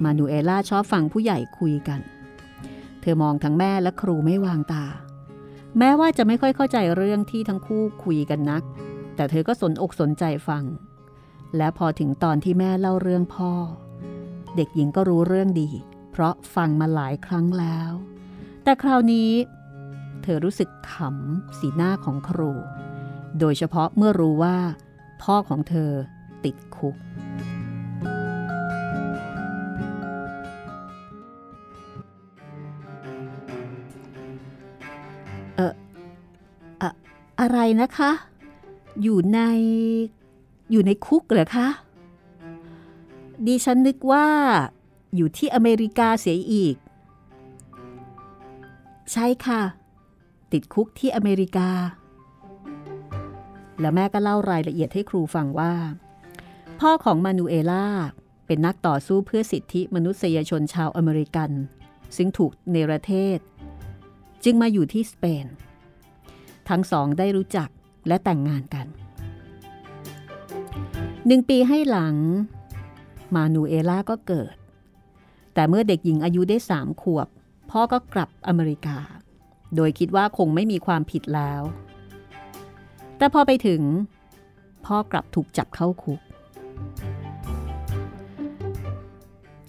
มานูเอล่าชอบฟังผู้ใหญ่คุยกัน เธอมองทั้งแม่และครูไม่วางตา แม้ว่าจะไม่ค่อยเข้าใจเรื่องที่ทั้งคู่คุยกันนัก แต่เธอก็สนอกสนใจฟัง และพอถึงตอนที่แม่เล่าเรื่องพ่อ เด็กหญิงก็รู้เรื่องดี เพราะฟังมาหลายครั้งแล้ว แต่คราวนี้ เธอรู้สึกขำสีหน้าของครู โดยเฉพาะเมื่อรู้ว่า พ่อของเธอติดคุก เออะอะไรนะคะ อยู่ใน อยู่ในคุกเหรอคะ ดิฉันนึกว่าอยู่ที่อเมริกาเสียอีก ใช่ค่ะ ติดคุกที่อเมริกา แล้วแม่ก็เล่ารายละเอียดให้ครูฟังว่า พ่อของมานูเอล่าเป็นนักต่อสู้เพื่อสิทธิมนุษยชนชาวอเมริกัน ซึ่งถูกเนรเทศ จึงมาอยู่ที่สเปน ทั้งสองได้รู้จักและแต่งงานกันหนึ่งปีให้หลัง มานูเอล่าก็เกิด แต่เมื่อเด็กหญิงอายุได้สามขวบ พ่อก็กลับอเมริกา โดยคิดว่าคงไม่มีความผิดแล้ว แต่พอไปถึง พ่อกลับถูกจับเข้าคุก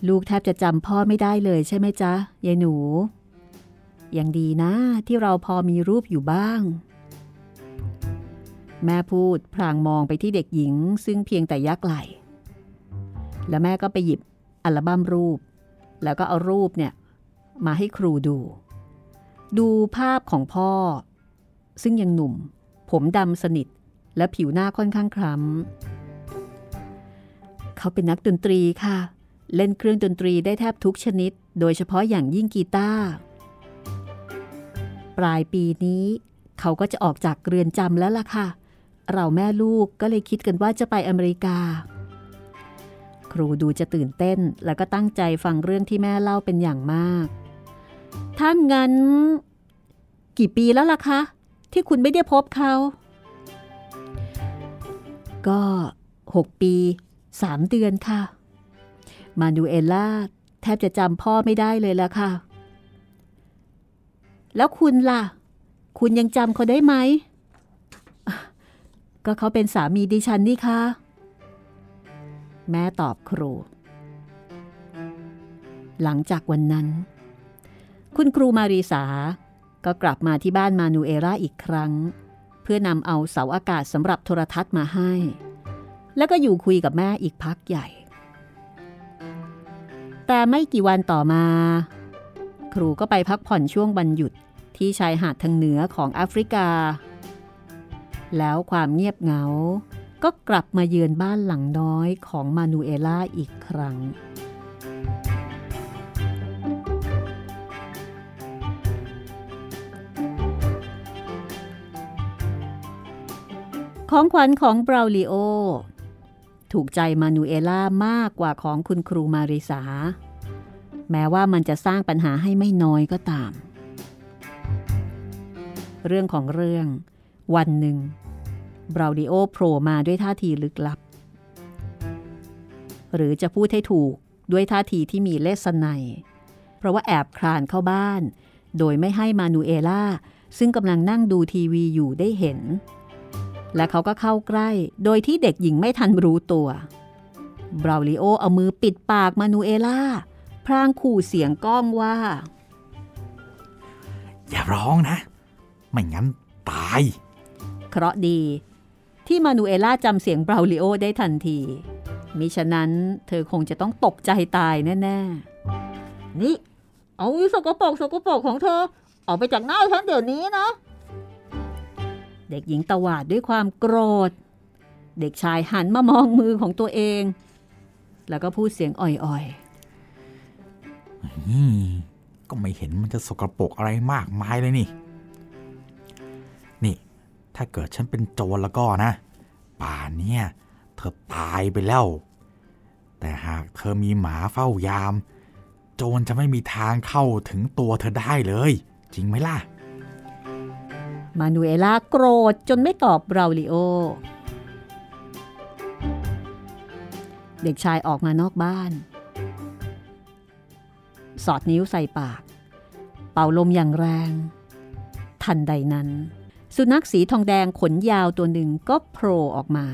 ลูกแทบจะจำพ่อไม่ได้เลยใช่ไหมจ๊ะยายหนูยังดีนะที่เราพอมีรูปอยู่บ้างแม่พูดพลางมองไปที่เด็กหญิงซึ่งเพียงแต่ยักไหล แล้วแม่ก็ไปหยิบอัลบั้มรูป แล้วก็เอารูปเนี่ยมาให้ครูดู ดูภาพของพ่อ ซึ่งยังหนุ่ม ผมดำสนิท และผิวหน้าค่อนข้างคล้ำเขาเป็นนักดนตรีค่ะ เล่นเครื่องดนตรีได้แทบทุกชนิด โดยเฉพาะอย่างยิ่งกีตาร์ปลายปีนี้ เขาก็จะออกจากเรือนจำแล้วล่ะค่ะ เราแม่ลูกก็เลยคิดกันว่าจะไปอเมริกา ครูดูจะตื่นเต้น แล้วก็ตั้งใจฟังเรื่องที่แม่เล่าเป็นอย่างมาก ถ้างั้น กี่ปีแล้วล่ะคะ ที่คุณไม่ได้พบเขา ก็หกปีสามเดือนค่ะ มานูเอล่าแทบจะจำพ่อไม่ได้เลยล่ะค่ะ แล้วคุณล่ะ คุณยังจำเขาได้ไหม ก็เขาเป็นสามีดิฉันนี่ค่ะ แม่ตอบครู หลังจากวันนั้น คุณครูมารีสา ก็กลับมาที่บ้านมานูเอราอีกครั้ง เพื่อนำเอาเสาอากาศสำหรับโทรทัศน์มาให้ แล้วก็อยู่คุยกับแม่อีกพักใหญ่ แต่ไม่กี่วันต่อมา ครูก็ไปพักผ่อนช่วงวันหยุดที่ชายหาดทางเหนือของแอฟริกา แล้วความเงียบเหงา ก็กลับมาเยือนบ้านหลังน้อยของมานูเอล่าอีกครั้ง ของขวัญของบราวลิโอ ถูกใจมานูเอล่ามากกว่าของคุณครูมาริสา แม้ว่ามันจะสร้างปัญหาให้ไม่น้อยก็ตาม เรื่องของเรื่อง วันหนึ่ง บราวดิโอโผล่มาด้วยท่าทีลึกลับ หรือจะพูดให้ถูกด้วยท่าทีที่มีเลศนัยเพราะว่าแอบคลานเข้าบ้าน โดยไม่ให้มานูเอล่า ซึ่งกำลังนั่งดูทีวีอยู่ได้เห็น และเขาก็เข้าใกล้ โดยที่เด็กหญิงไม่ทันรู้ตัวบราวลิโอเอามือปิดปากมานูเอล่า พรางขู่เสียงก้องว่า อย่าร้องนะ ไม่งั้นตาย เคราะห์ดี ที่มานูเอล่าจำเสียงบราลิโอได้ทันที มิฉะนั้นเธอคงจะต้องตกใจตายแน่ๆ นี่ เอาสกปรกสกปรกของเธอ ออกไปจากหน้าฉันเดี๋ยวนี้นะ เด็กหญิงตวาดด้วยความโกรธ เด็กชายหันมามองมือของตัวเอง แล้วก็พูดเสียงอ่อยอืมก็ไม่เห็นมันจะสกรปรกอะไรมากมายเลยนี่ ถ้าเกิดฉันเป็นโจรแล้วก็นะ ป่านเนี่ยเธอตายไปแล้ว แต่หากเธอมีหมาเฝ้ายาม โจรจะไม่มีทางเข้าถึงตัวเธอได้เลย จริงไหมล่ะ มานูเอล่าโกรธจนไม่ตอบบราลิโอ เด็กชายออกมานอกบ้าน สอดนิ้วใส่ปาก เป่าลมอย่างแรง ทันใดนั้น สุนัขสีทองแดงขนยาวตัวหนึ่งก็โผล่ออกมา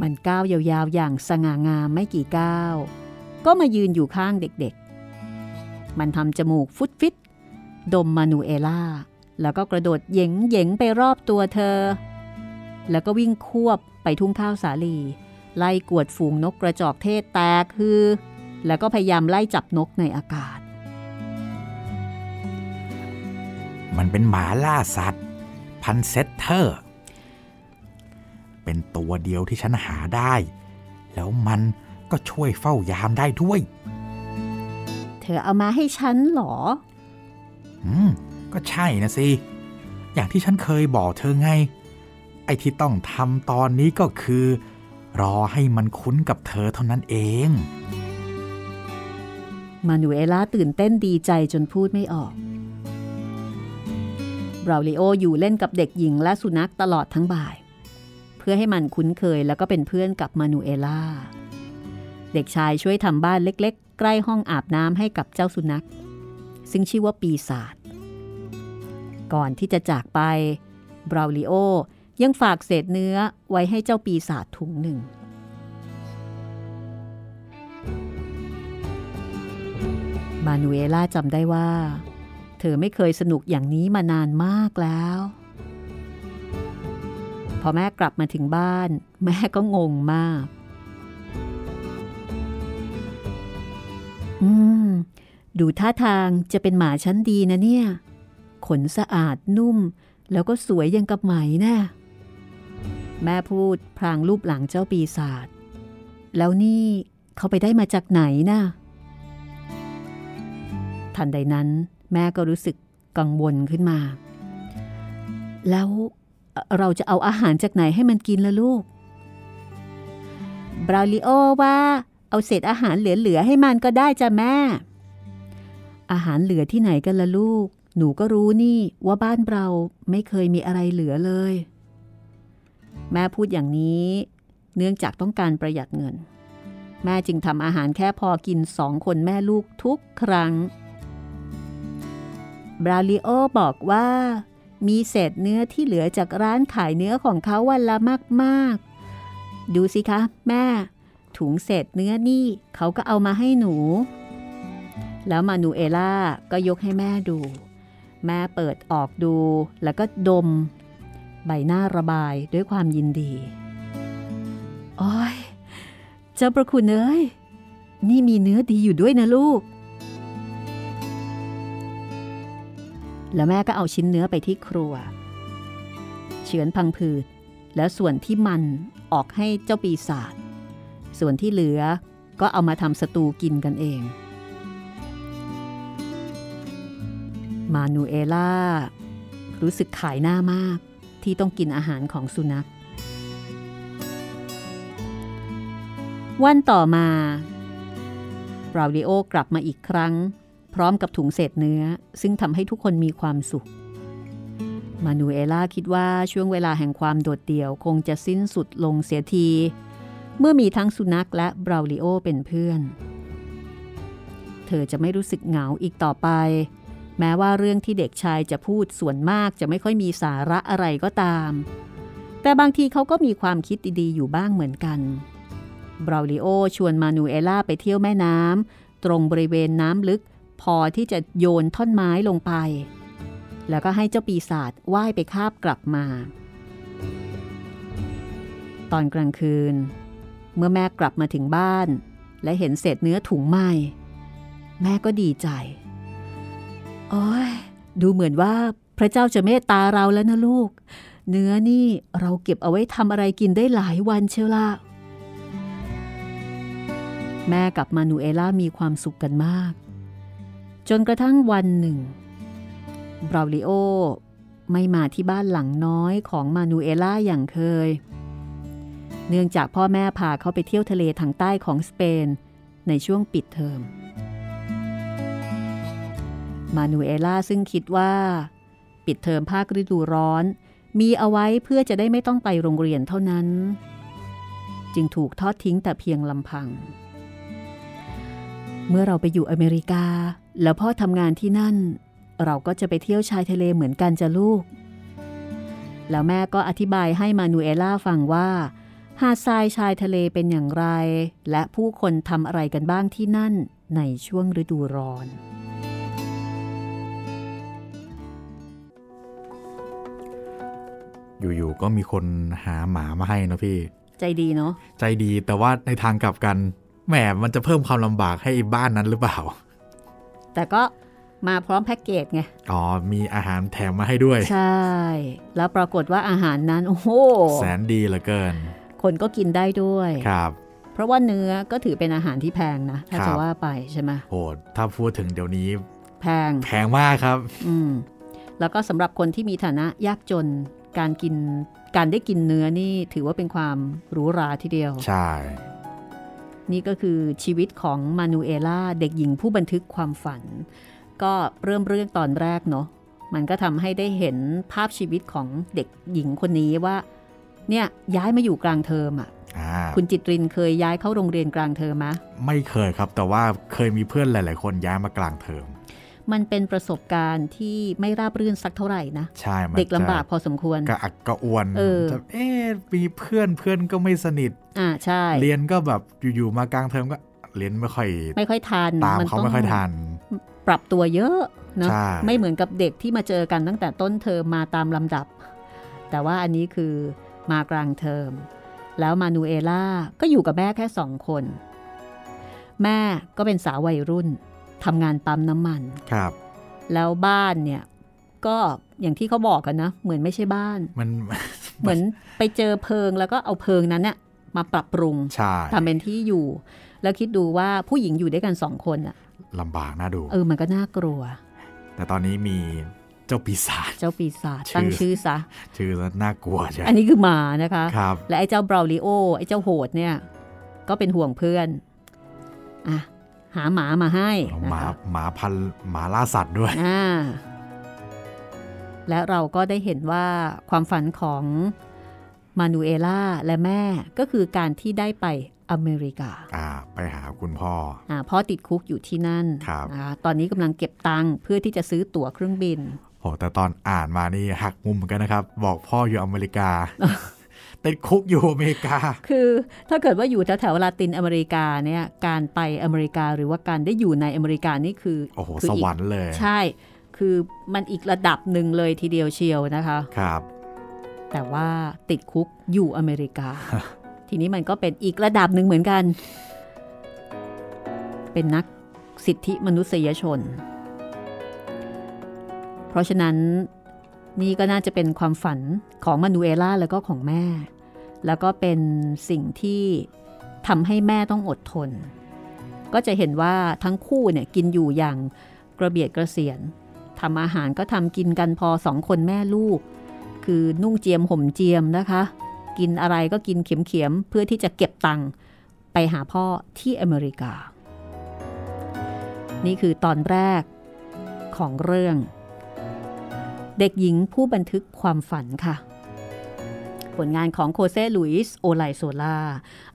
มันก้าวยาวๆอย่างสง่างามไม่กี่ก้าว ก็มายืนอยู่ข้างเด็กๆ มันทำจมูกฟุดฟิต ดมมานูเอล่า แล้วก็กระโดดเหยงเหยงไปรอบตัวเธอ แล้วก็วิ่งควบไปทุ่งข้าวสาลี ไล่กวดฝูงนกกระจอกเทศแตกคือ แล้วก็พยายามไล่จับนกในอากาศ มันเป็นหมาล่าสัตว์ พันธุ์ setter เป็นตัวเดียวที่ฉันหาได้ แล้วมันก็ช่วยเฝ้ายามได้ด้วย เธอเอามาให้ฉันเหรอ อืม ก็ใช่นะสิ อย่างที่ฉันเคยบอกเธอไง ไอ้ที่ต้องทำตอนนี้ก็คือ รอให้มันคุ้นกับเธอเท่านั้นเอง มานูเอล่าตื่นเต้นดีใจจนพูดไม่ออกบราลิโออยู่เล่นกับเด็กหญิงและสุนัขตลอดทั้งบ่าย เพื่อให้มันคุ้นเคยแล้วก็เป็นเพื่อนกับมานูเอล่า เด็กชายช่วยทำบ้านเล็กๆ ใกล้ห้องอาบน้ำให้กับเจ้าสุนัข ซึ่งชื่อว่าปีศาจก่อนที่จะจากไปบราลิโอยังฝากเศษเนื้อไว้ให้เจ้าปีศาจถุงหนึ่ง มานูเอล่าจำได้ว่า เธอไม่เคยสนุกอย่างนี้มานานมากแล้ว พอแม่กลับมาถึงบ้าน แม่ก็งงมาก อืม ดูท่าทางจะเป็นหมาชั้นดีนะเนี่ย ขนสะอาดนุ่ม แล้วก็สวยยังกับไหมนะ่แม่พูดพลางรูปหลังเจ้าปีศาจ แล้วนี่เขาไปได้มาจากไหนนะ่ะ ทันใดนั้น แม่ก็รู้สึกกังวลขึ้นมา แล้วเราจะเอาอาหารจากไหนให้มันกินละลูก บราลิโอว่า เอาเศษอาหารเหลือ ๆ ให้มันก็ได้จ้ะแม่ อาหารเหลือที่ไหนกันละลูก หนูก็รู้นี่ว่าบ้านเราไม่เคยมีอะไรเหลือเลย แม่พูดอย่างนี้ เนื่องจากต้องการประหยัดเงิน แม่จึงทำอาหารแค่พอกินสองคนแม่ลูกทุกครั้ง บราลิโอบอกว่า มีเศษเนื้อที่เหลือจากร้านขายเนื้อของเขาวันละมากๆ ดูสิคะแม่ ถุงเศษเนื้อนี่เขาก็เอามาให้หนู แล้วมานูเอล่าก็ยกให้แม่ดู แม่เปิดออกดูแล้วก็ดม ใบหน้าระบายด้วยความยินดีโอ้ยเจ้าประคุณเอ้ยนี่มีเนื้อดีอยู่ด้วยนะลูก แล้วแม่ก็เอาชิ้นเนื้อไปที่ครัว เฉือนพังผืด แล้วส่วนที่มันออกให้เจ้าปีศาจส่วนที่เหลือก็เอามาทำสตูกินกันเอง มานูเอล่า รู้สึกขายหน้ามากที่ต้องกินอาหารของสุนัข วันต่อมาบราวดิโอกลับมาอีกครั้ง ร้อมกับถุงเศษเนื้อ ซึ่งทำให้ทุกคนมีความสุข มานูเอล่าคิดว่าช่วงเวลาแห่งความโดดเดี่ยวคงจะสิ้นสุดลงเสียที เมื่อมีทั้งสุนัขและบราลิโอเป็นเพื่อน เธอจะไม่รู้สึกเหงาอีกต่อไป แม้ว่าเรื่องที่เด็กชายจะพูดส่วนมากจะไม่ค่อยมีสาระอะไรก็ตาม แต่บางทีเขาก็มีความคิดดีๆ อยู่บ้างเหมือนกันบราลิโอชวนมานูเอล่าไปเที่ยวแม่น้ำตรงบริเวณน้ำลึก พอที่จะโยนท่อนไม้ลงไป แล้วก็ให้เจ้าปีศาจว่ายไปคาบกลับมา ตอนกลางคืน เมื่อแม่กลับมาถึงบ้าน และเห็นเศษเนื้อถุงไหมแม่ก็ดีใจโอ้ยดูเหมือนว่าพระเจ้าจะเมตตาเราแล้วนะลูก เนื้อนี่เราเก็บเอาไว้ทำอะไรกินได้หลายวันเชียวละแม่กับมานูเอล่ามีความสุขกันมาก จนกระทั่งวันหนึ่งบราวลิโอไม่มาที่บ้านหลังน้อยของมานูเอล่าอย่างเคย เนื่องจากพ่อแม่พาเขาไปเที่ยวทะเลทางใต้ของสเปน ในช่วงปิดเทอม มานูเอล่าซึ่งคิดว่า ปิดเทอมภาคฤดูร้อน มีเอาไว้เพื่อจะได้ไม่ต้องไปโรงเรียนเท่านั้น จึงถูกทอดทิ้งแต่เพียงลำพัง เมื่อเราไปอยู่อเมริกา แล้วพ่อทำงานที่นั่น เราก็จะไปเที่ยวชายทะเลเหมือนกันจ้ะลูก แล้วแม่ก็อธิบายให้มานูเอล่าฟังว่าหาดทรายชายทะเลเป็นอย่างไร และผู้คนทำอะไรกันบ้างที่นั่นในช่วงฤดูร้อน อยู่ๆก็มีคนหาหมามาให้นะพี่ ใจดีเนาะใจดีแต่ว่าในทางกลับกันแหมมันจะเพิ่มความลำบากให้บ้านนั้นหรือเปล่า แต่ก็มาพร้อมแพ็กเกจไง อ๋อ มีอาหารแถมมาให้ด้วย ใช่ แล้วปรากฏว่าอาหารนั้น โอ้โห แสนดีเหลือเกิน คนก็กินได้ด้วย ครับ เพราะว่าเนื้อก็ถือเป็นอาหารที่แพงนะ ถ้าครับจะว่าไปใช่ไหมโห ถ้าพูดถึงเดี๋ยวนี้ แพง แพงมากครับ อืม แล้วก็สำหรับคนที่มีฐานะยากจน การกิน การได้กินเนื้อนี่ถือว่าเป็นความหรูหราทีเดียว ใช่ นี่ก็คือชีวิตของมานูเอล่าเด็กหญิงผู้บันทึกความฝัน ก็เริ่มเรื่องตอนแรกเนาะมันก็ทำให้ได้เห็นภาพชีวิตของเด็กหญิงคนนี้ว่า เนี่ยย้ายมาอยู่กลางเทอมอะ่ะอ่าคุณจิตรินเคยย้ายเข้าโรงเรียนกลางเทอมไหมไม่เคยครับ แต่ว่าเคยมีเพื่อนหลาย ๆ คนย้ายมากลางเทอม มันเป็นประสบการณ์ที่ไม่ราบรื่นสักเท่าไหร่นะ ใช่มันเด็กลำบากจะพอสมควรกระอักกระอ่วนเออจะเอ๊ะมีเพื่อนเพื่อนก็ไม่สนิท อ่าใช่ เรียนก็แบบอยู่ๆมากลางเทอมก็เรียนไม่ค่อย ไม่ค่อยทันตามนเขาต้องไม่ค่อยทันปรับตัวเยอะเนอะใช่ไม่เหมือนกับเด็กที่มาเจอกันตั้งแต่ต้นเทอมมาตามลำดับ แต่ว่าอันนี้คือมากลางเทอม แล้วมานูเอล่าก็อยู่กับแม่แค่สองคน แม่ก็เป็นสาววัยรุ่น ทำงานปั๊มน้ำมันครับ แล้วบ้านเนี่ยก็อย่างที่เขาบอกกันนะ เหมือนไม่ใช่บ้านมันเหมือนไปเจอเพิงแล้วก็เอาเพิงนั้นเนี่ยมาปรับปรุงใช่ทำเป็นที่อยู่ แล้วคิดดูว่าผู้หญิงอยู่ด้วยกันสองคนอะลำบากน่าดู เออมันก็น่ากลัว แต่ตอนนี้มีเจ้าปีศาจเจ้าปีศาจชื่อตั้งชื่อซะ ชื่อแล้วน่ากลัวใช่อันนี้คือหมานะคะครับและไอ้เจ้าบราวลิโอไอ้เจ้าโหดเนี่ย ก็เป็นห่วงเพื่อนอะ หาหมามาให้หนะมาคะหมาพันธุ์หมาล่าสัตว์ด้วยอ่าและเราก็ได้เห็นว่าความฝันของมานูเอล่าและแม่ก็คือการที่ได้ไปอเมริกาอ่าไปหาคุณพ่ออ่าพ่อติดคุกอยู่ที่นั่นครับนะคะตอนนี้กำลังเก็บตังค์เพื่อที่จะซื้อตั๋วเครื่องบินโหแต่ตอนอ่านมานี่หักมุมเหมือนกันนะครับ บอกพ่ออยู่อเมริกา ติดคุกอยู่อเมริกา คือถ้าเกิดว่าอยู่แถวๆลาตินอเมริกาเนี่ยการไปอเมริกาหรือว่าการได้อยู่ในอเมริกานี่คือโอ้โหคืสอีกวรรค์เลย ใช่ คือมันอีกระดับหนึ่งเลยทีเดียวเชียวนะคะครับ แต่ว่าติดคุกอยู่อเมริกา ทีนี้มันก็เป็นอีกระดับหนึ่งเหมือนกัน เป็นนักสิทธิมนุษยชน เพราะฉะนั้นนี่ก็น่าจะเป็นความฝันของมานูเอล่าแล้วก็ของแม่ แล้วก็เป็นสิ่งที่ทำให้แม่ต้องอดทน ก็จะเห็นว่าทั้งคู่เนี่ยกินอยู่อย่างกระเบียดกระเสียนทำอาหารก็ทำกินกันพอสองคนแม่ลูก คือนุ่งเจียมห่มเจียมนะคะ กินอะไรก็กินเข็มๆเพื่อที่จะเก็บตังค์ไปหาพ่อที่อเมริกา นี่คือตอนแรกของเรื่อง เด็กหญิงผู้บันทึกความฝันค่ะ ผลงานของโคเซลุยส์โอไลโซลา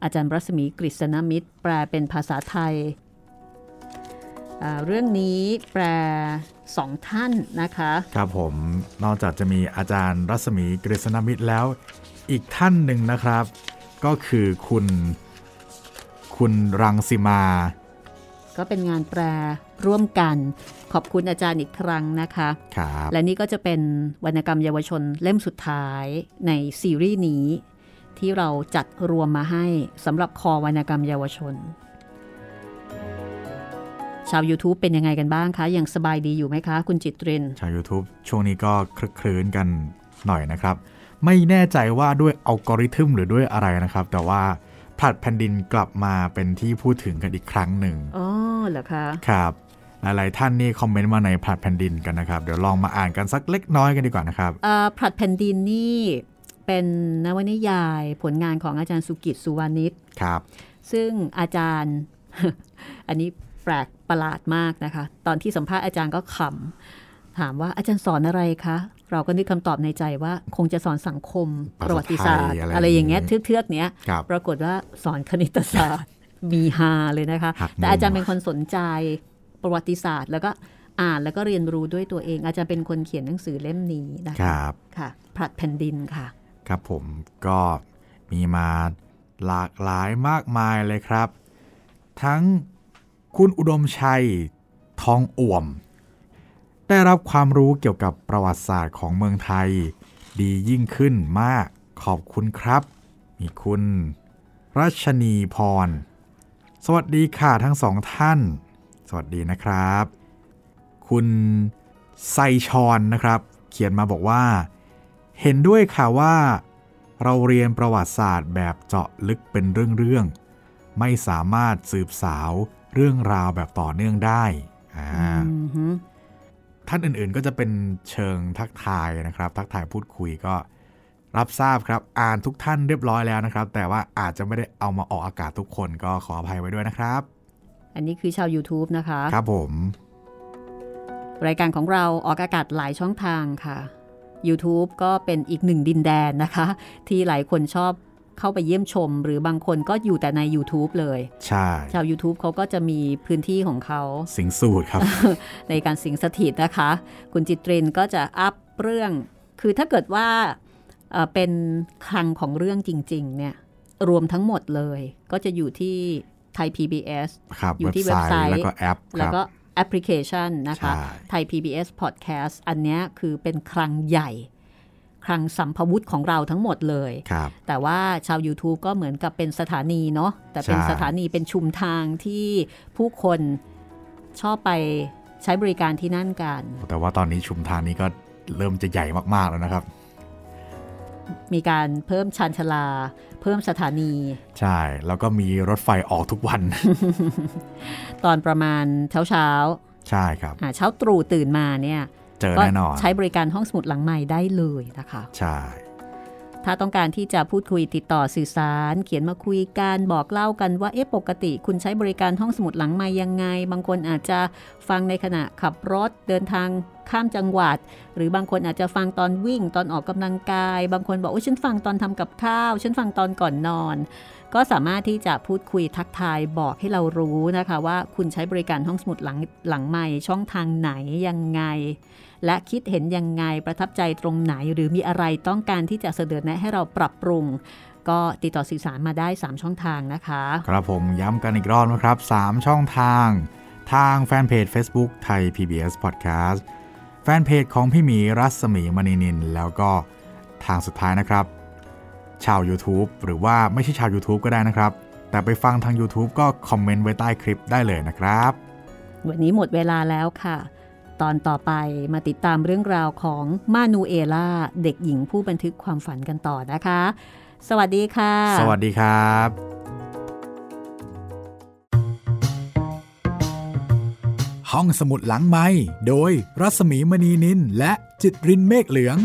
อาจารย์รัศมีกฤษณมิตร แปลเป็นภาษาไทยอ่าเรื่องนี้แปลสองท่านนะคะ ครับผมนอกจากจะมีอาจารย์รัศมีกฤษณมิตรแล้ว อีกท่านหนึ่งนะครับ ก็คือคุณคุณรังสิมา ก็เป็นงานแปล ร่วมกัน ขอบคุณอาจารย์อีกครั้งนะคะครับและนี่ก็จะเป็นวรรณกรรมเยาวชนเล่มสุดท้ายในซีรีส์นี้ ที่เราจัดรวมมาให้สำหรับคอวรรณกรรมเยาวชน ชาว YouTube เป็นยังไงกันบ้างคะยังสบายดีอยู่ไหมคะ คุณจิตเรนชาว YouTube ช่วงนี้ก็คลึกคลื้นกันหน่อยนะครับ ไม่แน่ใจว่าด้วยอัลกอริทึมหรือด้วยอะไรนะครับ แต่ว่าผลัดแผ่นดินกลับมาเป็นที่พูดถึงกันอีกครั้งหนึ่ง อ๋อเหรอคะ ครับ หลายๆท่านนี่คอมเมนต์มาในผลัดแผ่นดินกันนะครับ เดี๋ยวลองมาอ่านกันสักเล็กน้อยกันดีกว่านะครับเอ่อผลัดแผ่นดินนี่เป็นนวนิยายผลงานของอาจารย์สุกิตสุวานิชครับ ซึ่งอาจารย์อันนี้แปลกประหลาดมากนะคะ ตอนที่สัมภาษณ์อาจารย์ก็ขำถามว่าอาจารย์สอนอะไรคะเราก็นึกคำตอบในใจว่าคงจะสอนสังคมภาษาประวัติศาสตร์ไทยอะไรอะไรอย่างเงี้ยอย่างงี้เทือกๆเนี้ยครับปรากฏว่าสอนคณิตศาสตร์มีฮาเลยนะคะหักมุมแต่อาจารย์เป็นคนสนใจ ประวัติศาสตร์ แล้วก็อ่านแล้วก็เรียนรู้ด้วยตัวเอง อาจารย์เป็นคนเขียนหนังสือเล่มนี้นะคคะรับค่ะผลัดแผ่นดินค่ะ ครับผมก็มีมาหลากหลายมากมายเลยครับ ทั้งคุณอุดมชัยทองอ่วม ได้รับความรู้เกี่ยวกับประวัติศาสตร์ของเมืองไทย ดียิ่งขึ้นมากขอบคุณครับ มีคุณรัชนีพร สวัสดีค่ะทั้งสองท่านส วัสดีนะครับ คุณไซชอนนะครับ เขียนมาบอกว่า เห็นด้วยค่ะว่า เราเรียนประวัติศาสตร์แบบเจาะลึกเป็นเรื่องๆไม่สามารถสืบสาวเรื่องราวแบบต่อเนื่องได้อ่าอือหือท่านอื่นๆก็จะเป็นเชิงทักทายนะครับ ทักทายพูดคุยก็รับทราบครับ อ่านทุกท่านเรียบร้อยแล้วนะครับ แต่ว่าอาจจะไม่ได้เอามาออกอากาศทุกคนก็ขออภัยไว้ด้วยนะครับ อันนี้คือชาว YouTube นะคะ ครับผม รายการของเราออกอากาศหลายช่องทางค่ะ YouTube ก็เป็นอีกหนึ่งดินแดนนะคะ ที่หลายคนชอบเข้าไปเยี่ยมชม หรือบางคนก็อยู่แต่ใน YouTube เลย ใช่ ชาว YouTube เขาก็จะมีพื้นที่ของเขา สิงสู่ครับ ในการสิงสถิตนะคะ คุณจิตรินก็จะอัพเรื่อง คือถ้าเกิดว่าเอ่อเป็นคลังของเรื่องจริง ๆ เนี่ย รวมทั้งหมดเลย ก็จะอยู่ที่ ไทย PBS ครับอยู่เว็บที่เว็ไซบไซต์ต์แล้วก็แอปคแล้วรับก็แอปพลิเคชันนะคะใช่ Thai PBS Podcast อันเนี้ยคือเป็นคลังใหญ่คลังสัมภวุธของเราทั้งหมดเลยครับแต่ว่าชาว YouTube ก็เหมือนกับเป็นสถานีเนาะ แต่เป็นใช่สถานีเป็นชุมทางที่ผู้คนชอบไปใช้บริการที่นั่นกัน แต่ว่าตอนนี้ชุมทางนี้ก็เริ่มจะใหญ่มาก ๆ แล้วนะครับ มีการเพิ่มชานชาลา เพิ่มสถานี ใช่ แล้วก็มีรถไฟออกทุกวัน ตอนประมาณเช้าเช้าใช่ครับๆหาเช้าตรู่ตื่นมาเนี่ย เจอก็แน่นอน ใช้บริการห้องสมุดหลังใหม่ได้เลยนะคะ ใช่ ถ้าต้องการที่จะพูดคุยติดต่อสื่อสาร เขียนมาคุยกันบอกเล่ากันว่าเอ๊ะปกติ คุณใช้บริการห้องสมุดหลังไม่ยังไง บางคนอาจจะฟังในขณะขับรถเดินทางข้ามจังหวัด หรือบางคนอาจจะฟังตอนวิ่งตอนออกกำลังกาย บางคนบอกโอ้ฉันฟังตอนทำกับข้าว ฉันฟังตอนก่อนนอน ก็สามารถที่จะพูดคุยทักทายบอกให้เรารู้นะคะว่าคุณใช้บริการห้องสมุดหลังหลังใหม่ช่องทางไหนยังไง และคิดเห็นยังไงประทับใจตรงไหน หรือมีอะไรต้องการที่จะเสนอแนะให้เราปรับปรุง ก็ติดต่อสื่อสารมาได้ 3 ช่องทางนะคะ ครับผมย้ำกันอีกรอบนะครับ 3 ช่องทาง ทางแฟนเพจ Facebook ไทย PBS Podcast แฟนเพจของพี่หมีรัศมีมณีนิน แล้วก็ทางสุดท้ายนะครับ ชาว YouTube หรือว่าไม่ใช่ชาว YouTube ก็ได้นะครับ แต่ไปฟังทาง YouTube ก็คอมเมนต์ไว้ใต้คลิปได้เลยนะครับ วันนี้หมดเวลาแล้วค่ะ ตอนต่อไปมาติดตามเรื่องราวของมานูเอล่าเด็กหญิงผู้บันทึกความฝันกันต่อนะคะ สวัสดีค่ะ สวัสดีครับห้องสมุดหลังไม้โดยรัศมีมณีนินและจิตรินเมฆเหลือง